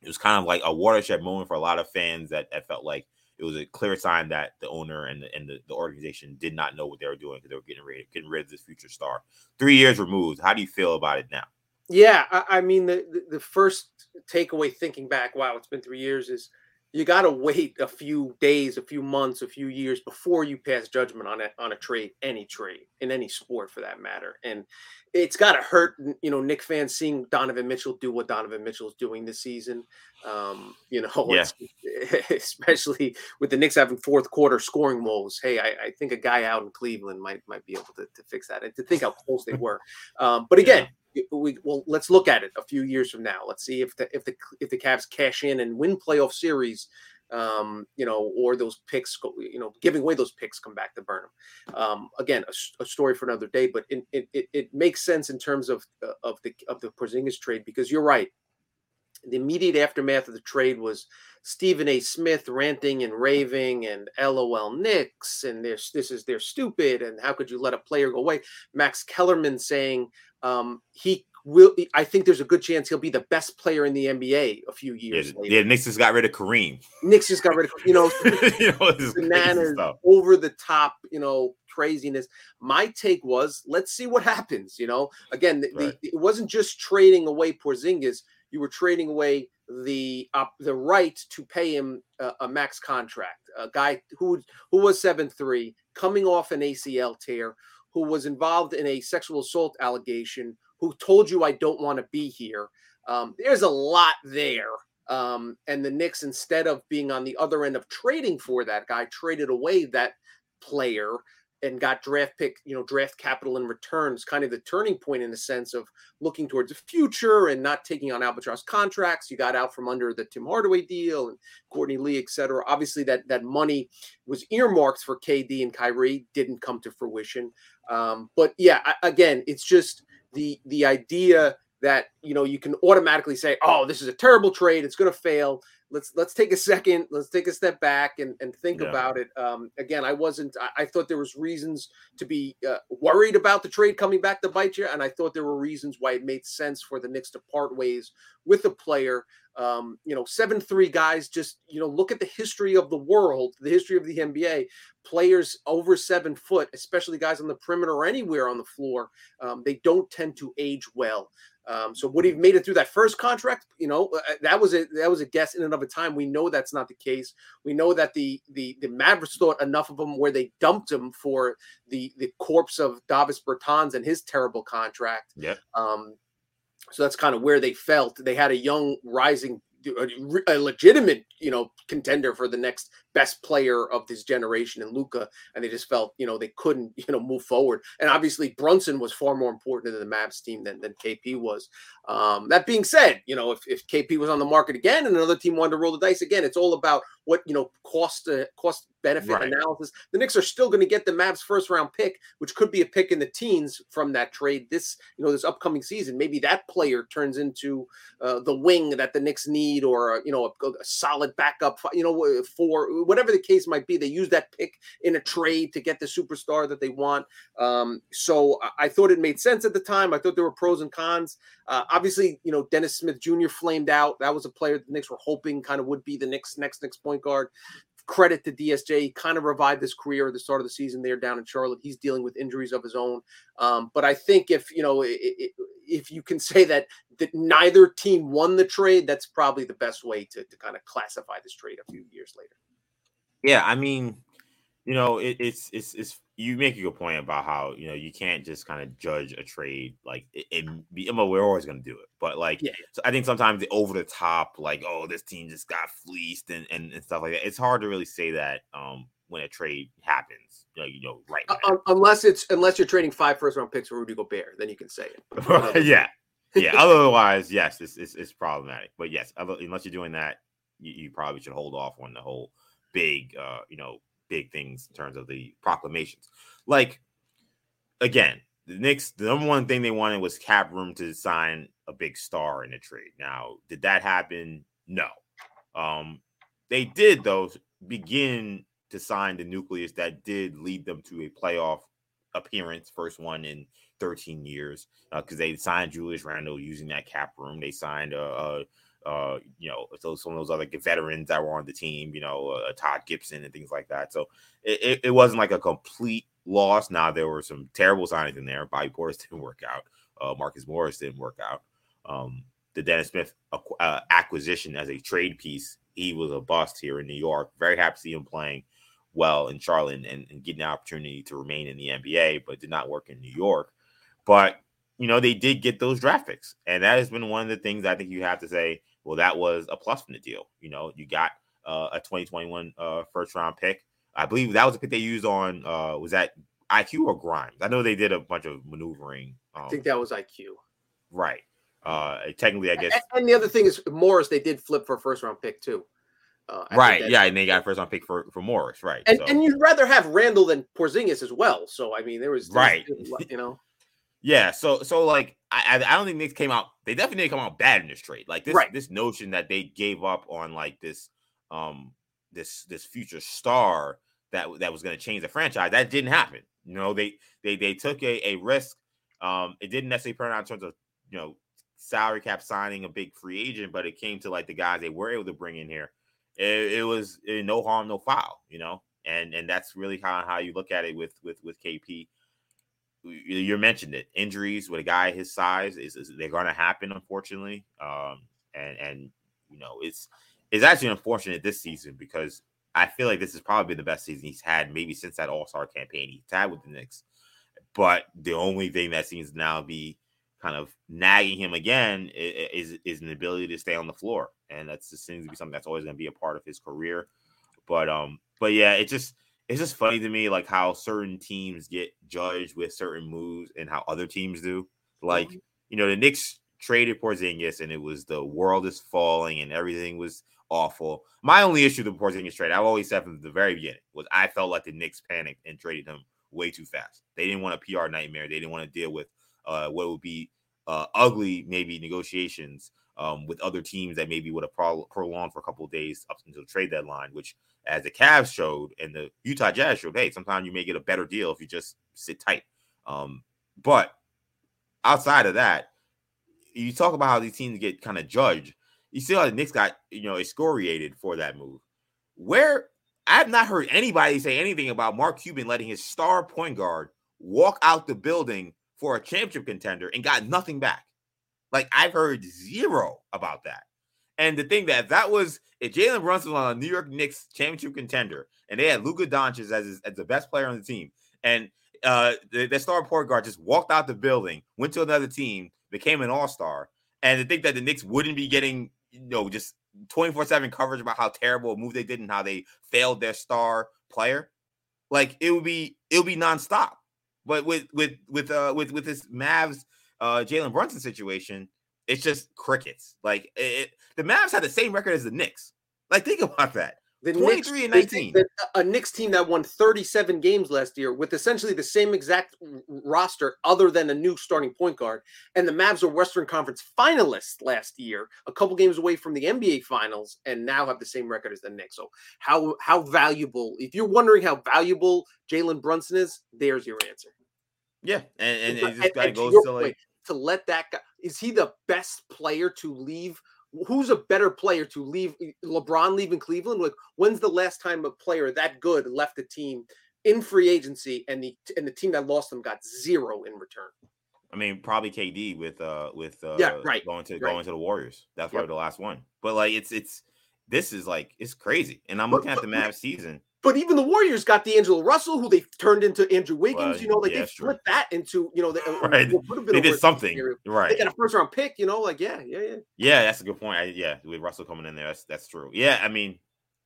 It was kind of like a watershed moment for a lot of fans that, that felt like it was a clear sign that the owner and the, and the, the organization did not know what they were doing because they were getting rid getting rid of this future star. Three years removed. How do you feel about it now?
Yeah, I, I mean the, the the first takeaway thinking back, wow, it's been three years is you got to wait a few days, a few months, a few years before you pass judgment on it on a trade, any trade in any sport for that matter. And it's got to hurt, you know, Knick fans seeing Donovan Mitchell do what Donovan Mitchell is doing this season. Um, you know, yeah. especially with the Knicks having fourth quarter scoring woes. Hey, I, I, think a guy out in Cleveland might might be able to, to fix that, and to think how close they were. Um, but again. Yeah we well let's look at it a few years from now. Let's see if the if the if the Cavs cash in and win playoff series. um, you know, or those picks, you know, giving away those picks come back to burn them. Um, again, a, a, story for another day, but it, it, it makes sense in terms of uh, of the of the Porzingis trade because you're right. The immediate aftermath of the trade was Stephen A. Smith ranting and raving and LOL Knicks and this this is they're stupid and how could you let a player go away? Max Kellerman saying um, he will I think there's a good chance he'll be the best player in the NBA a few years
yeah, later. Yeah, Knicks just got rid of Kareem.
Knicks just got rid of you know, you know bananas over the top, you know, craziness. My take was let's see what happens. You know, again, the, right. the, it wasn't just trading away Porzingis. You were trading away the uh, the right to pay him a, a max contract. A guy who who was seven three, coming off an ACL tear, who was involved in a sexual assault allegation who told you I don't want to be here. Um, there's a lot there. Um, and the Knicks, instead of being on the other end of trading for that guy, traded away that player and got draft pick, you know, draft capital in returns, kind of the turning point in the sense of looking towards the future and not taking on albatross contracts. You got out from under the Tim Hardaway deal and Courtney Lee, et cetera. Obviously, that that money was earmarked for KD and Kyrie, didn't come to fruition. Um, but yeah, again, it's just the the idea that you know you can automatically say, "Oh, this is a terrible trade. It's going to fail." Let's let's take a second. Let's take a step back and, and think yeah. about it. Um, again, I wasn't. I, I, thought there was reasons to be uh, worried about the trade coming back to bite you, and I thought there were reasons why it made sense for the Knicks to part ways with the player. Um, you know, seven three guys. Just you know, look at the history of the world, the history of the NBA. Players over seven foot, especially guys on the perimeter or anywhere on the floor, um, they don't tend to age well. Um, so would he have made it through that first contract? You know, uh, that was a that was a guess in and of a time. We know that's not the case. We know that the the the Mavericks thought enough of him where they dumped him for the the corpse of Davis Bertans and his terrible contract.
Yeah.
Um, so that's kind of where they felt they had a young rising a legitimate, you know, contender for the next best player of this generation in Luka, and they just felt, you know, they couldn't, you know, move forward. And obviously Brunson was far more important to the Mavs team than, than KP was. Um, that being said, you know, if, if KP was on the market again and another team wanted to roll the dice again, it's all about what you know cost uh, cost benefit right. analysis. The Knicks are still going to get the Mavs first round pick, which could be a pick in the teens from that trade this you know this upcoming season. Maybe that player turns into uh, the wing that the Knicks need, or you know a, a, solid backup. You know for whatever the case might be, they use that pick in a trade to get the superstar that they want. Um, so I thought it made sense at the time. I thought there were pros and cons. Uh, obviously, you know Dennis Smith Jr. flamed out. That was a player the Knicks were hoping kind of would be the Knicks next Knicks point guard. Credit to DSJ, kind of revived his career at the start of the season there down in Charlotte. He's dealing with injuries of his own. Um, but I think if you know if you can say that that neither team won the trade, that's probably the best way to, to kind of classify this trade a few years later.
Yeah, I mean, you know, it, it's it's it's you make a good point about how you know you can't just kind of judge a trade like and we're always going to do it, but like, yeah. so I think sometimes the over the top, like, oh, this team just got fleeced and, and, and stuff like that. It's hard to really say that um when a trade happens, you know, you know right
uh, unless it's unless you're trading five first round picks for Rudy Gobert, then you can say
it. yeah, yeah. Otherwise, yes, it's, it's, it's problematic. But yes, unless you're doing that, you, you probably should hold off on the whole big, uh, you know, big things in terms of the proclamations. Like again, the Knicks, the number one thing they wanted was cap room to sign a big star in a trade. Now, did that happen? No. Um, they did though begin to sign the nucleus that did lead them to a playoff appearance, first one in 13 years, because uh, they signed Julius Randle using that cap room. They signed a, a uh, you know, so some of those other veterans that were on the team, you know, uh, Taj Gibson and things like that. So it, it, it, wasn't like a complete loss. Now there were some terrible signings in there. Bobby Portis didn't work out. Uh, Marcus Morris didn't work out. Um, the Dennis Smith uh, acquisition as a trade piece, he was a bust here in New York. Very happy to see him playing well in Charlotte and, and getting the opportunity to remain in the NBA, but did not work in New York. But you know, they did get those draft picks, and that has been one of the things I think you have to say well, that was a plus from the deal. You know, you got uh, a 2021 uh, first round pick. I believe that was a pick they used on uh, was that IQ or Grimes? I know they did a bunch of maneuvering.
Um, I think that was IQ.
Right. Uh, technically, I guess.
And, and the other thing is Morris. They did flip for a first round pick too. Uh,
right. Yeah, and they got first round pick for for Morris. Right.
And
so.
and you'd rather have Randle than Porzingis as well. So I mean, there was
right.
You know.
Yeah, so so like I I don't think Knicks came out. They definitely didn't come out bad in this trade. Like this
right.
this notion that they gave up on like this um this this future star that that was going to change the franchise that didn't happen. You know they they they took a, a risk. Um, it didn't necessarily turn out in terms of you know salary cap signing a big free agent, but it came to like the guys they were able to bring in here. It, it was it, eh, no harm, no foul. You know, and and that's really how how you look at it with with with KP you mentioned it injuries with a guy his size is, is they're going to happen unfortunately um and and you know it's it's actually unfortunate this season because i feel like this is probably been the best season he's had maybe since that all-star campaign he had with the Knicks. But the only thing that seems to now be kind of nagging him again is is an ability to stay on the floor. And that's just seems to be something that's always going to be a part of his career. But um but yeah it just it's just funny to me like how certain teams get judged with certain moves and how other teams do. Like, mm-hmm. you know, the Knicks traded Porzingis and it was the world is falling and everything was awful. My only issue with the Porzingis trade, I've always said from the very beginning, was I felt like the Knicks panicked and traded him way too fast. They didn't want a PR nightmare. They didn't want to deal with uh, what would be uh, ugly, maybe negotiations um, with other teams that maybe would have pro- prolonged for a couple days up until the trade deadline, which as the Cavs showed and the Utah Jazz showed, hey, sometimes you may get a better deal if you just sit tight. Um, but outside of that, you talk about how these teams get kind of judged. You see how the Knicks got, you know, excoriated for that move. Where I have not heard anybody say anything about Mark Cuban letting his star point guard walk out the building for a championship contender and got nothing back. Like I've heard zero about that. And the thing that that was if Jalen Brunson was on a New York Knicks championship contender, and they had Luka Doncic as, his, as the best player on the team, and uh, the, the star point guard just walked out the building, went to another team, became an all star, and to think that the Knicks wouldn't be getting, you know, just 24 7 coverage about how terrible a move they did and how they failed their star player, like it would be, it would be nonstop. But with, with, with, uh, with, with this Mavs, uh, Jalen Brunson situation, it's just crickets. Like it, the Mavs had the same record as the Knicks. Like think about that. The 23 Knicks, and 19.
A Knicks team that won 37 games last year with essentially the same exact roster, other than a new starting point guard. And the Mavs are Western Conference finalists last year, a couple games away from the NBA Finals, and now have the same record as the Knicks. So how how valuable? If you're wondering how valuable Jalen Brunson is, there's your answer.
Yeah, and, and, and, and, and
goes to, to like to let that guy is he the best player to leave who's a better player to leave LeBron leaving Cleveland? Like when's the last time a player that good left a team in free agency and the and the team that lost them got zero in return?
I mean, probably KD with uh with uh
yeah, right.
going to
right.
going to the Warriors. That's yep. probably the last one. But like it's it's this is like it's crazy. And I'm looking at the Mavs season.
But even the Warriors got D'Angelo Russell, who they turned into Andrew Wiggins. Well, you know, like yeah, they flipped that into, you know, they,
right. they did something. Right.
They got a first round pick, you know, like, yeah, yeah, yeah.
Yeah, that's a good point. I, yeah, with Russell coming in there, that's that's true. Yeah, I mean,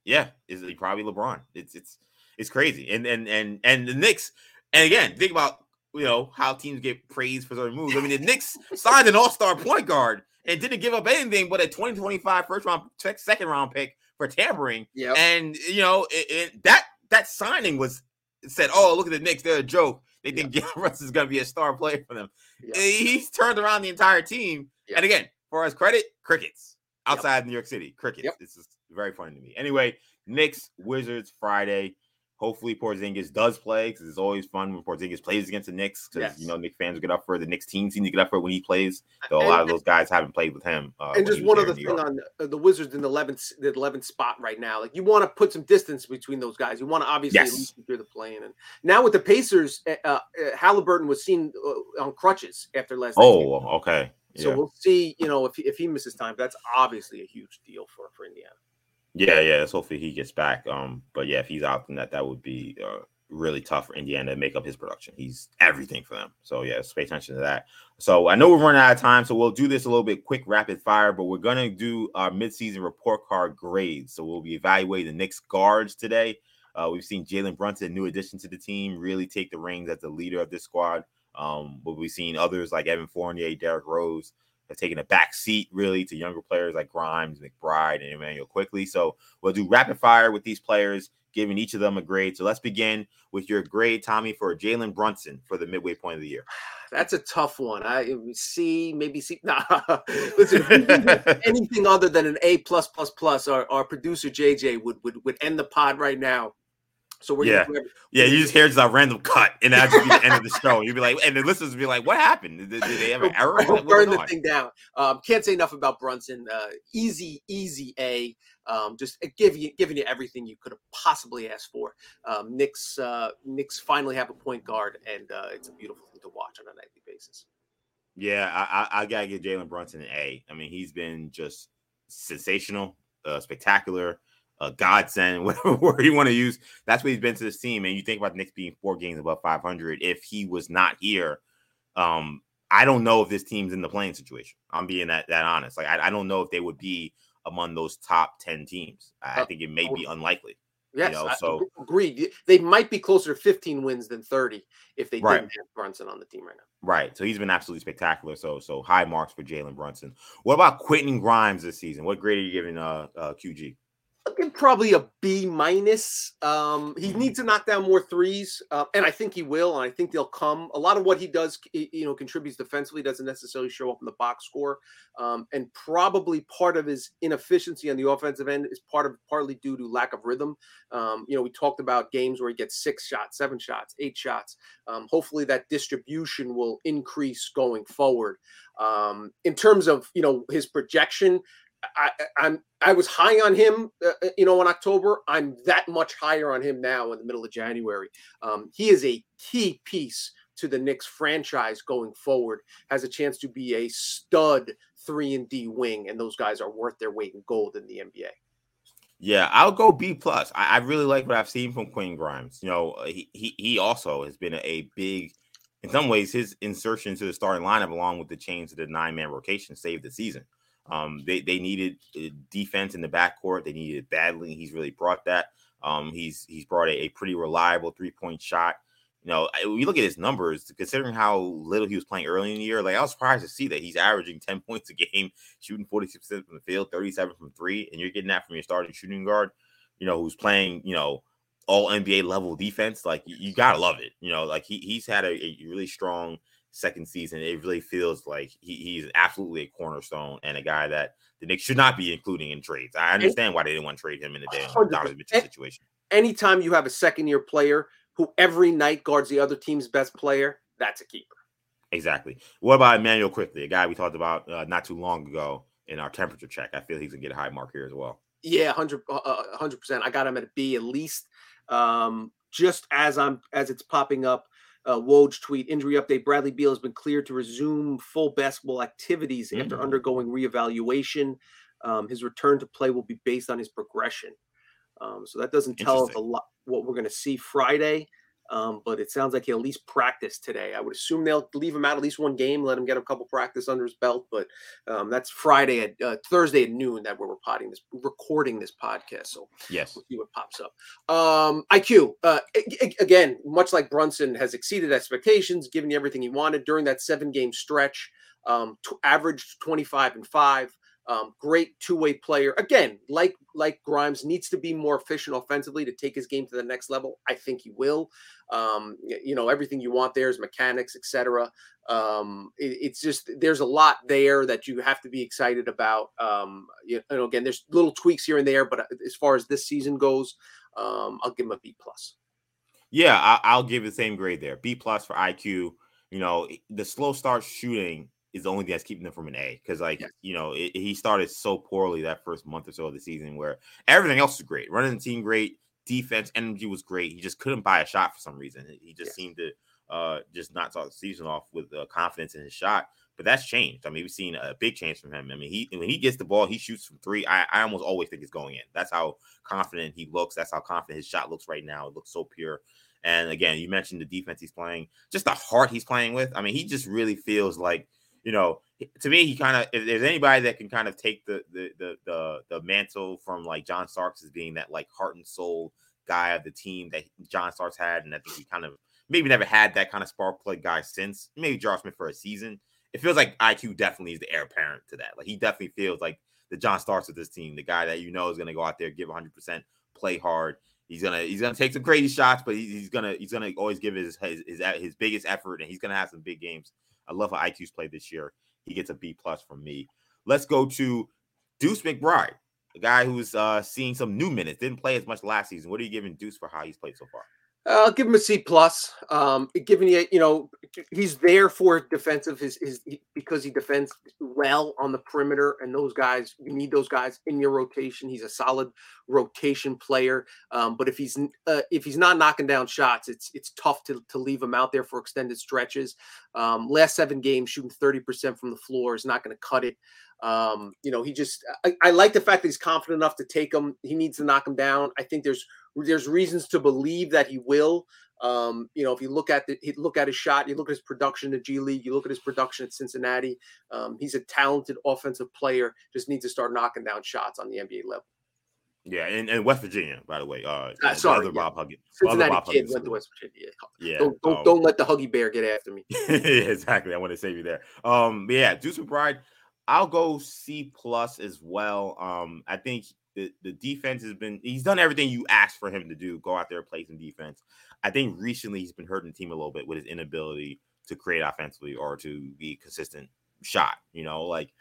yeah, is it probably LeBron? It's it's it's crazy. And and and and the Knicks, and again, think about you know how teams get praised for certain moves. I mean, the Knicks signed an all star point guard and didn't give up anything but a 2025 first round second round pick for tampering.
Yeah.
And you know, it, it, that that signing was said, "Oh, look at the Knicks; they're a joke. They think yeah. Russ is going to be a star player for them." Yeah. Eh, he's turned around the entire team. Yeah. And again, for his credit, crickets outside yep. New York City, crickets. Yep. This is very funny to me. Anyway, Knicks Wizards Friday. Hopefully, Porzingis does play because it's always fun when Porzingis plays against the Knicks because yes. you know Knicks fans get up for it. The Knicks team seem to get up for it when he plays. Though a lot of those guys haven't played with him.
Uh, and just one other thing on uh, the Wizards in the eleventh the eleventh spot right now. Like you want to put some distance between those guys. You want to obviously yes. through the playing. And now with the Pacers, uh, uh, Haliburton was seen uh, on crutches after last.
Oh, okay.
Yeah. So we'll see. You know, if he, if he misses time, that's obviously a huge deal for for Indiana.
Yeah, yeah. So hopefully he gets back. Um, but yeah, if he's out, then that that would be uh, really tough for Indiana to make up his production. He's everything for them. So yeah, let's pay attention to that. So I know we're running out of time, so we'll do this a little bit quick, rapid fire. But we're gonna do our midseason report card grades. So we'll be evaluating the Knicks guards today. Uh, we've seen Jalen Brunson, new addition to the team, really take the reins as the leader of this squad. Um, but we've seen others like Evan Fournier, Derrick Rose have taken a back seat really to younger players like Grimes, McBride, and Immanuel Quickley. So we'll do rapid fire with these players, giving each of them a grade. So let's begin with your grade, Tommy, for Jalen Brunson for the midway point of the year.
That's a tough one. I see, maybe see. Nah, listen, anything other than an A plus plus plus, our, our producer JJ would would would end the pod right now
so we're yeah, yeah. You just hear just a random cut, and that just be the end of the show. You'd be like, and the listeners would be like, "What happened? Did, did they have an error?
Burn the on? thing down." Um, can't say enough about Brunson. Uh, easy, easy A. Um, just uh, give you giving you everything you could have possibly asked for. Um, Knicks, uh, Knicks finally have a point guard, and uh, it's a beautiful thing to watch on a nightly basis.
Yeah, I, I, I gotta give Jalen Brunson an A. I mean, he's been just sensational, uh, spectacular a godsend, whatever word you want to use. That's what he's been to this team. And you think about the Knicks being four games above 500. If he was not here, um, I don't know if this team's in the playing situation. I'm being that that honest. Like I, I don't know if they would be among those top 10 teams. I, uh, think it may be unlikely.
Yes, you know, so agreed. They might be closer to 15 wins than 30 if they right. didn't have Brunson on the team right now.
Right. So he's been absolutely spectacular. So so high marks for Jalen Brunson. What about Quentin Grimes this season? What grade are you giving uh, uh QG?
I'll probably a B minus. Um, he needs to knock down more threes, uh, and I think he will. And I think they'll come. A lot of what he does, you know, contributes defensively. Doesn't necessarily show up in the box score, um, and probably part of his inefficiency on the offensive end is part of partly due to lack of rhythm. Um, you know, we talked about games where he gets six shots, seven shots, eight shots. Um, hopefully, that distribution will increase going forward. Um, in terms of you know his projection, I, I'm I was high on him, uh, uh, you know, in October. I'm that much higher on him now in the middle of January. Um, he is a key piece to the Knicks franchise going forward. Has a chance to be a stud three and D wing, and those guys are worth their weight in gold in the NBA.
Yeah, I'll go B plus. I, I really like what I've seen from Quinn Grimes. You know, uh, he he, he also has been a, a big in some ways, his insertion to the starting lineup, along with the change to the nine man rotation, saved the season. Um, they they needed uh, defense in the backcourt. They needed it badly. He's really brought that. Um, he's he's brought a, a pretty reliable three point shot. You know, when you look at his numbers, considering how little he was playing early in the year, like I was surprised to see that he's averaging 10 points a game, shooting 46% from the field, 37 from three, and you're getting that from your starting shooting guard, you know, who's playing, you know, all NBA level defense. Like you, you gotta love it. You know, like he, he's had a, a really strong second season, it really feels like he, he's absolutely a cornerstone and a guy that the Knicks should not be including in trades. I understand why they didn't want to trade him in the day Donovan Mitchell situation.
Anytime you have a second year player who every night guards the other team's best player, that's a keeper.
Exactly. What about Immanuel Quickley, a guy we talked about uh, not too long ago in our temperature check? I feel he's gonna get a high mark here as well.
Yeah, hundred uh, uh, percent. I got him at a B at least. Um, just as I'm as it's popping up, uh, Woj tweet injury update Bradley Beal has been cleared to resume full basketball activities mm-hmm. after mm. undergoing reevaluation. Um, his return to play will be based on his progression. Um, so that doesn't tell us a lot what we're going to see Friday. Um, but it sounds like he'll at least practice today. I would assume they'll leave him out at least one game, let him get a couple practice under his belt. But um, that's Friday at uh, Thursday at noon that we're potting this, recording this podcast. So
yes,
we'll see what pops up. Um, IQ uh, again, much like Brunson has exceeded expectations, given you everything he wanted during that seven game stretch. Um, t- averaged 25 and five. Um, great two-way player. Again, like like Grimes, needs to be more efficient offensively to take his game to the next level. I think he will. Um, you know, everything you want there is mechanics, etc. Um, it, it's just there's a lot there that you have to be excited about. Um, you know, again, there's little tweaks here and there, but uh, as far as this season goes, um, I'll give him a B plus.
Yeah, I, will give the same grade there. B plus for IQ. You know, the slow start shooting is the only thing that's keeping them from an A because, like, yes. you know, it, he started so poorly that first month or so of the season where everything else was great, running the team great, defense energy was great. He just couldn't buy a shot for some reason. He just yes. seemed to uh, just not start the season off with uh, confidence in his shot. But that's changed. I mean, we've seen a big change from him. I mean, he when he gets the ball, he shoots from three. I, I almost always think it's going in. That's how confident he looks. That's how confident his shot looks right now. It looks so pure. And again, you mentioned the defense he's playing, just the heart he's playing with. I mean, he just really feels like you know, to me, he kind of if there's anybody that can kind of take the the the the, the mantle from like John Starks as being that like heart and soul guy of the team that John Starks had, and I think he kind of maybe never had that kind of spark plug guy since maybe J.R. Smith for a season. it feels like IQ definitely is the heir apparent to that. Like he definitely feels like the John Starks of this team, the guy that you know is going to go out there, give 100, percent play hard. He's gonna he's gonna take some crazy shots, but he's gonna he's gonna always give his his his, his biggest effort, and he's gonna have some big games. I love how IQ's played this year. He gets a B plus from me. Let's go to Deuce McBride, a guy who's uh seeing some new minutes. Didn't play as much last season. What are you giving Deuce for how he's played so far?
I'll give him a C plus. Um, given you, you know, he's there for defensive his, his because he defends well on the perimeter, and those guys you need those guys in your rotation. He's a solid rotation player. Um, but if he's uh, if he's not knocking down shots, it's it's tough to to leave him out there for extended stretches. Um, last seven games, shooting thirty percent from the floor is not going to cut it. Um, you know, he just I, I, like the fact that he's confident enough to take him. He needs to knock him down. I think there's there's reasons to believe that he will. Um, you know, if you look at the look at his shot, you look at his production in G League, you look at his production at Cincinnati. Um, he's a talented offensive player. Just needs to start knocking down shots on the NBA level.
Yeah, and, and West Virginia, by the way. Uh,
uh sorry, yeah. Bob Huggins. Cincinnati Bob kid went to West Virginia. Yeah, don't don't, um, don't, let the Huggy Bear get after me.
exactly, I want to save you there. Um, yeah, Deuce McBride, I'll go C plus as well. Um, I think the, the defense has been he's done everything you asked for him to do. Go out there, play some defense. I think recently he's been hurting the team a little bit with his inability to create offensively or to be consistent shot. You know, like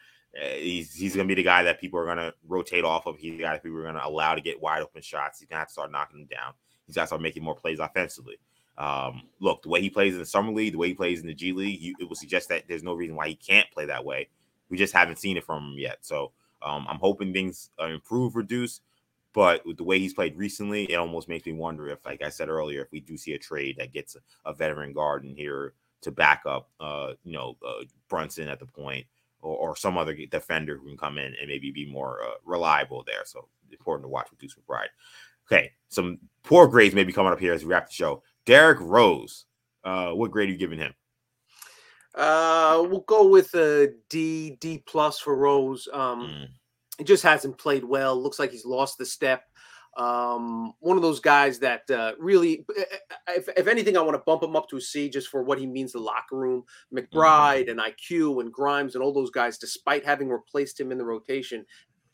uh, he's he's gonna be the guy that people are gonna rotate off of. He's the guy that people are gonna allow to get wide open shots. He's gonna have to start knocking them down. He's got to start making more plays offensively. Um, look, the way he plays in the summer league, the way he plays in the G League, you, it would suggest that there's no reason why he can't play that way. We just haven't seen it from him yet. So um, I'm hoping things uh, improve, reduce. But with the way he's played recently, it almost makes me wonder if, like I said earlier, if we do see a trade that gets a, veteran guard in here to back up, uh, you know, uh, Brunson at the point, or, or, some other defender who can come in and maybe be more uh, reliable there. So important to watch with Deuce McBride. Okay, some poor grades may be coming up here as we wrap the show. Derrick Rose, uh, what grade are you giving him?
Uh, we'll go with a D, D plus for Rose. Um, mm. He just hasn't played well. Looks like he's lost the step. Um, one of those guys that uh, really, eh, eh, if, if anything, I want to bump him up to a C just for what he means to the locker room. McBride mm. and IQ and Grimes and all those guys, despite having replaced him in the rotation,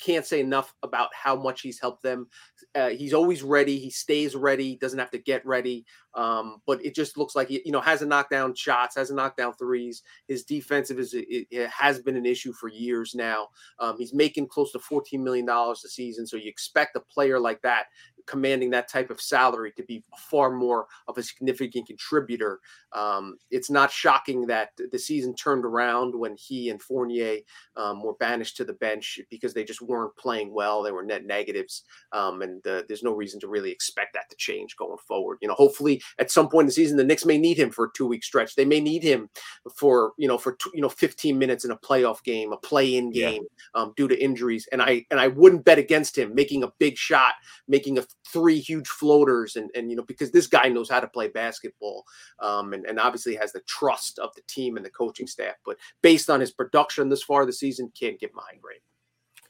can't say enough about how much he's helped them. Uh, he's always ready. He stays ready. Doesn't have to get ready. Um, but it just looks like he, you know, hasn't knocked down shots, hasn't knocked down threes. His defensive is it, it has been an issue for years now. Um, he's making close to fourteen million dollars a season, so you expect a player like that commanding that type of salary to be far more of a significant contributor. Um, it's not shocking that the season turned around when he and Fournier um, were banished to the bench because they just weren't playing well. They were net negatives, um, and uh, there's no reason to really expect that to change going forward. You know, hopefully at some point in the season, the Knicks may need him for a two week stretch. They may need him for you know for you know 15 minutes in a playoff game, a play in game yeah. um, due to injuries. And I and I wouldn't bet against him making a big shot, making a three huge floaters, and and you know because this guy knows how to play basketball, um, and and obviously has the trust of the team and the coaching staff. But based on his production this far the season, can't give high grade.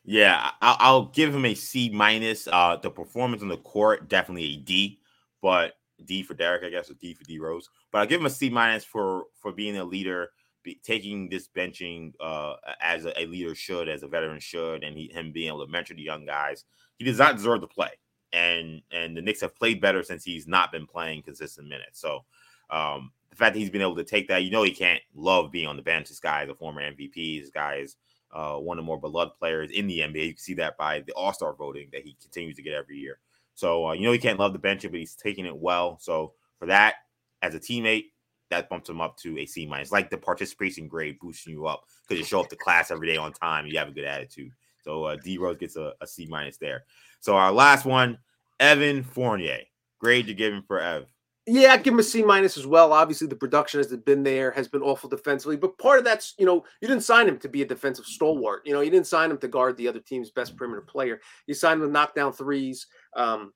Yeah, I'll, I'll give him a C minus. Uh, the performance on the court definitely a D, but D for Derrick, I guess, or D for D Rose. But I give him a C minus for for being a leader, be, taking this benching uh, as a, a, leader should, as a veteran should, and he, him being able to mentor the young guys. He does not deserve to play, and and the Knicks have played better since he's not been playing consistent minutes. So um, the fact that he's been able to take that, you know, he can't love being on the bench. This guy is a former MVP. This guy is uh, one of the more beloved players in the NBA. You can see that by the All Star voting that he continues to get every year. So uh, you know he can't love the bench, but he's taking it well. So for that, as a teammate, that bumps him up to a C minus. Like the participation grade boosting you up because you show up to class every day on time. You have a good attitude. So uh, D Rose gets a, a C minus there. So our last one, Evan Fournier. Grade you're giving for Ev.
Yeah, I'd give him a C minus as well. Obviously, the production has been there, has been awful defensively, but part of that's you know you didn't sign him to be a defensive stalwart. You know, you didn't sign him to guard the other team's best perimeter player. You signed him to knock down threes. Um,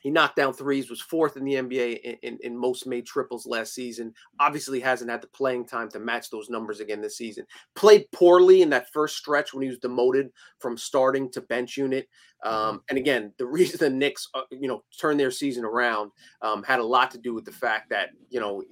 he knocked down threes, was fourth in the NBA in, in, in, most made triples last season. Obviously, hasn't had the playing time to match those numbers again this season. Played poorly in that first stretch when he was demoted from starting to bench unit. Mm-hmm. Um, and again, the reason the Knicks, uh, you know, turned their season around um, had a lot to do with the fact that you know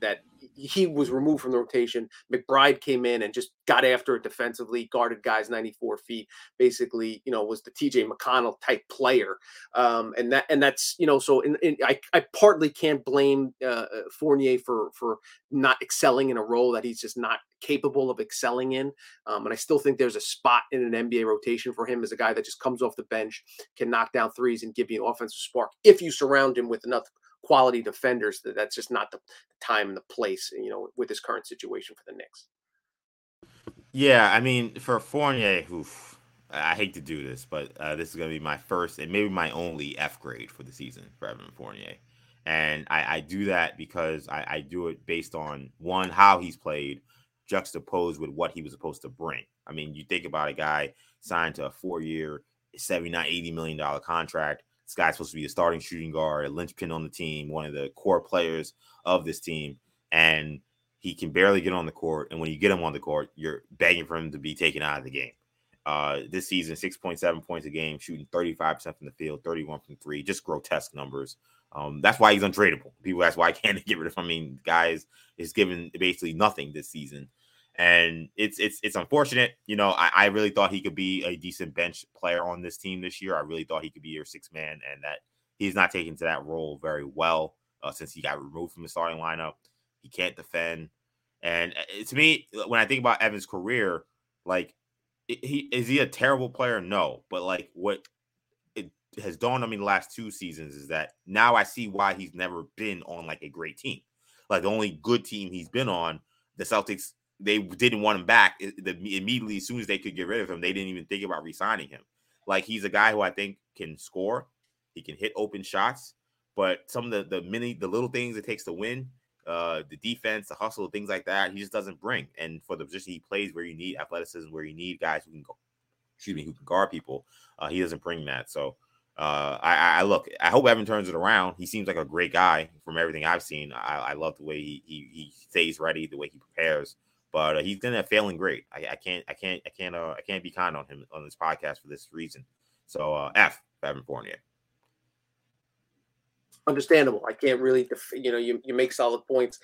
that he was removed from the rotation. McBride came in and just got after it defensively, guarded guys 94 feet. Basically, you know, was the TJ McConnell type player, um, and that and that's you know, so in, in, I I partly can't blame uh, uh, Fournier for for not excelling in a role that he's just not capable of excelling in. Um, and I still think there's a spot in an NBA rotation for him as a guy that just comes off the bench, can knock down threes and give you an offensive spark if you surround him with enough quality defenders. That that's just not the time and the place, you know, with this current situation for the Knicks.
Yeah, I mean, for Fournier, oof, I hate to do this, but uh, this is going to be my first and maybe my only F grade for the season for Evan Fournier. And I, I do that because I, I, do it based on one, how he's played, juxtaposed with what he was supposed to bring. I mean, you think about a guy signed to a four year, 79, 80 million dollar contract. This guy's supposed to be a starting shooting guard, a linchpin on the team, one of the core players of this team. And he can barely get on the court. And when you get him on the court, you're begging for him to be taken out of the game. Uh, this season, 6.7 points a game, shooting 35% from the field, 31 from three, just grotesque numbers. Um, that's why he's untradeable. People ask why can't they get rid of him? I mean, guys is given basically nothing this season and it's it's it's unfortunate. You know, I, I really thought he could be a decent bench player on this team this year. I really thought he could be your six man, and that he's not taken to that role very well uh, since he got removed from the starting lineup. He can't defend, and uh, to me, uh, when I think about Evans' career, like he is he a terrible player? No, but like what it has dawned on me the last two seasons is that now I see why he's never been on like a great team. Like the only good team he's been on, the Celtics they didn't want him back immediately as soon as they could get rid of him. They didn't even think about resigning him. Like he's a guy who I think can score, he can hit open shots, but some of the the many the little things it takes to win, uh, the defense, the hustle, things like that, he just doesn't bring. And for the position he plays, where you need athleticism, where you need guys who can go, excuse me, who can guard people, uh, he doesn't bring that. So. Uh, I, I look. I hope Evan turns it around. He seems like a great guy from everything I've seen. I, I love the way he, he he stays ready, the way he prepares but uh, he's gonna fail in great. I, I, can't, I can't, I can't, uh, I can't be kind on him on this podcast for this reason. So uh, F, Evan Fournier.
Understandable. I can't really, you know, you, you make solid points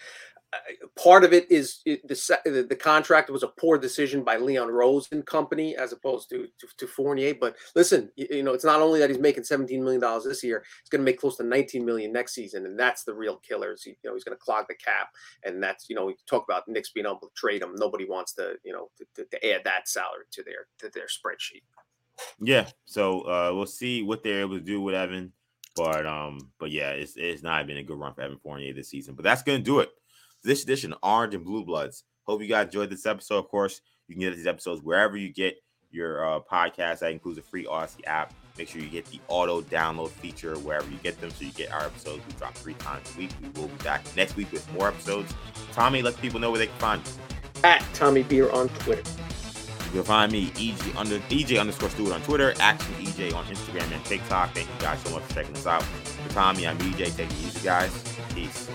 part of it is the, the contract was a poor decision by Leon Rose and company as opposed to, to, to Fournier. But listen, you, you, know, it's not only that he's making $17 million this year, he's going to make close to 19 million next season. And that's the real killer. He, you know, he's going to clog the cap. And that's, you know, we talk about Knicks being able to trade him. Nobody wants to, you know, to, to add that salary to their, to their spreadsheet.
Yeah. So uh, we'll see what they're able to do with Evan. But um, but yeah, it's it's not been a good run for Evan Fournier this season. But that's gonna do it this edition, Orange and Blue Bloods. Hope you guys enjoyed this episode. Of course, you can get these episodes wherever you get your uh, podcast. That includes a free Audacy app. Make sure you get the auto download feature wherever you get them so you get our episodes. We drop three times a week. We will be back next week with more episodes. Tommy, let people know where they can find you.
At Tommy Beer on Twitter.
You can find me, EJ, under, EJ underscore Stewart on Twitter, Action EJ on Instagram and TikTok. Thank you guys so much for checking us out. For Tommy, I'm EJ. Take it easy, guys. Peace.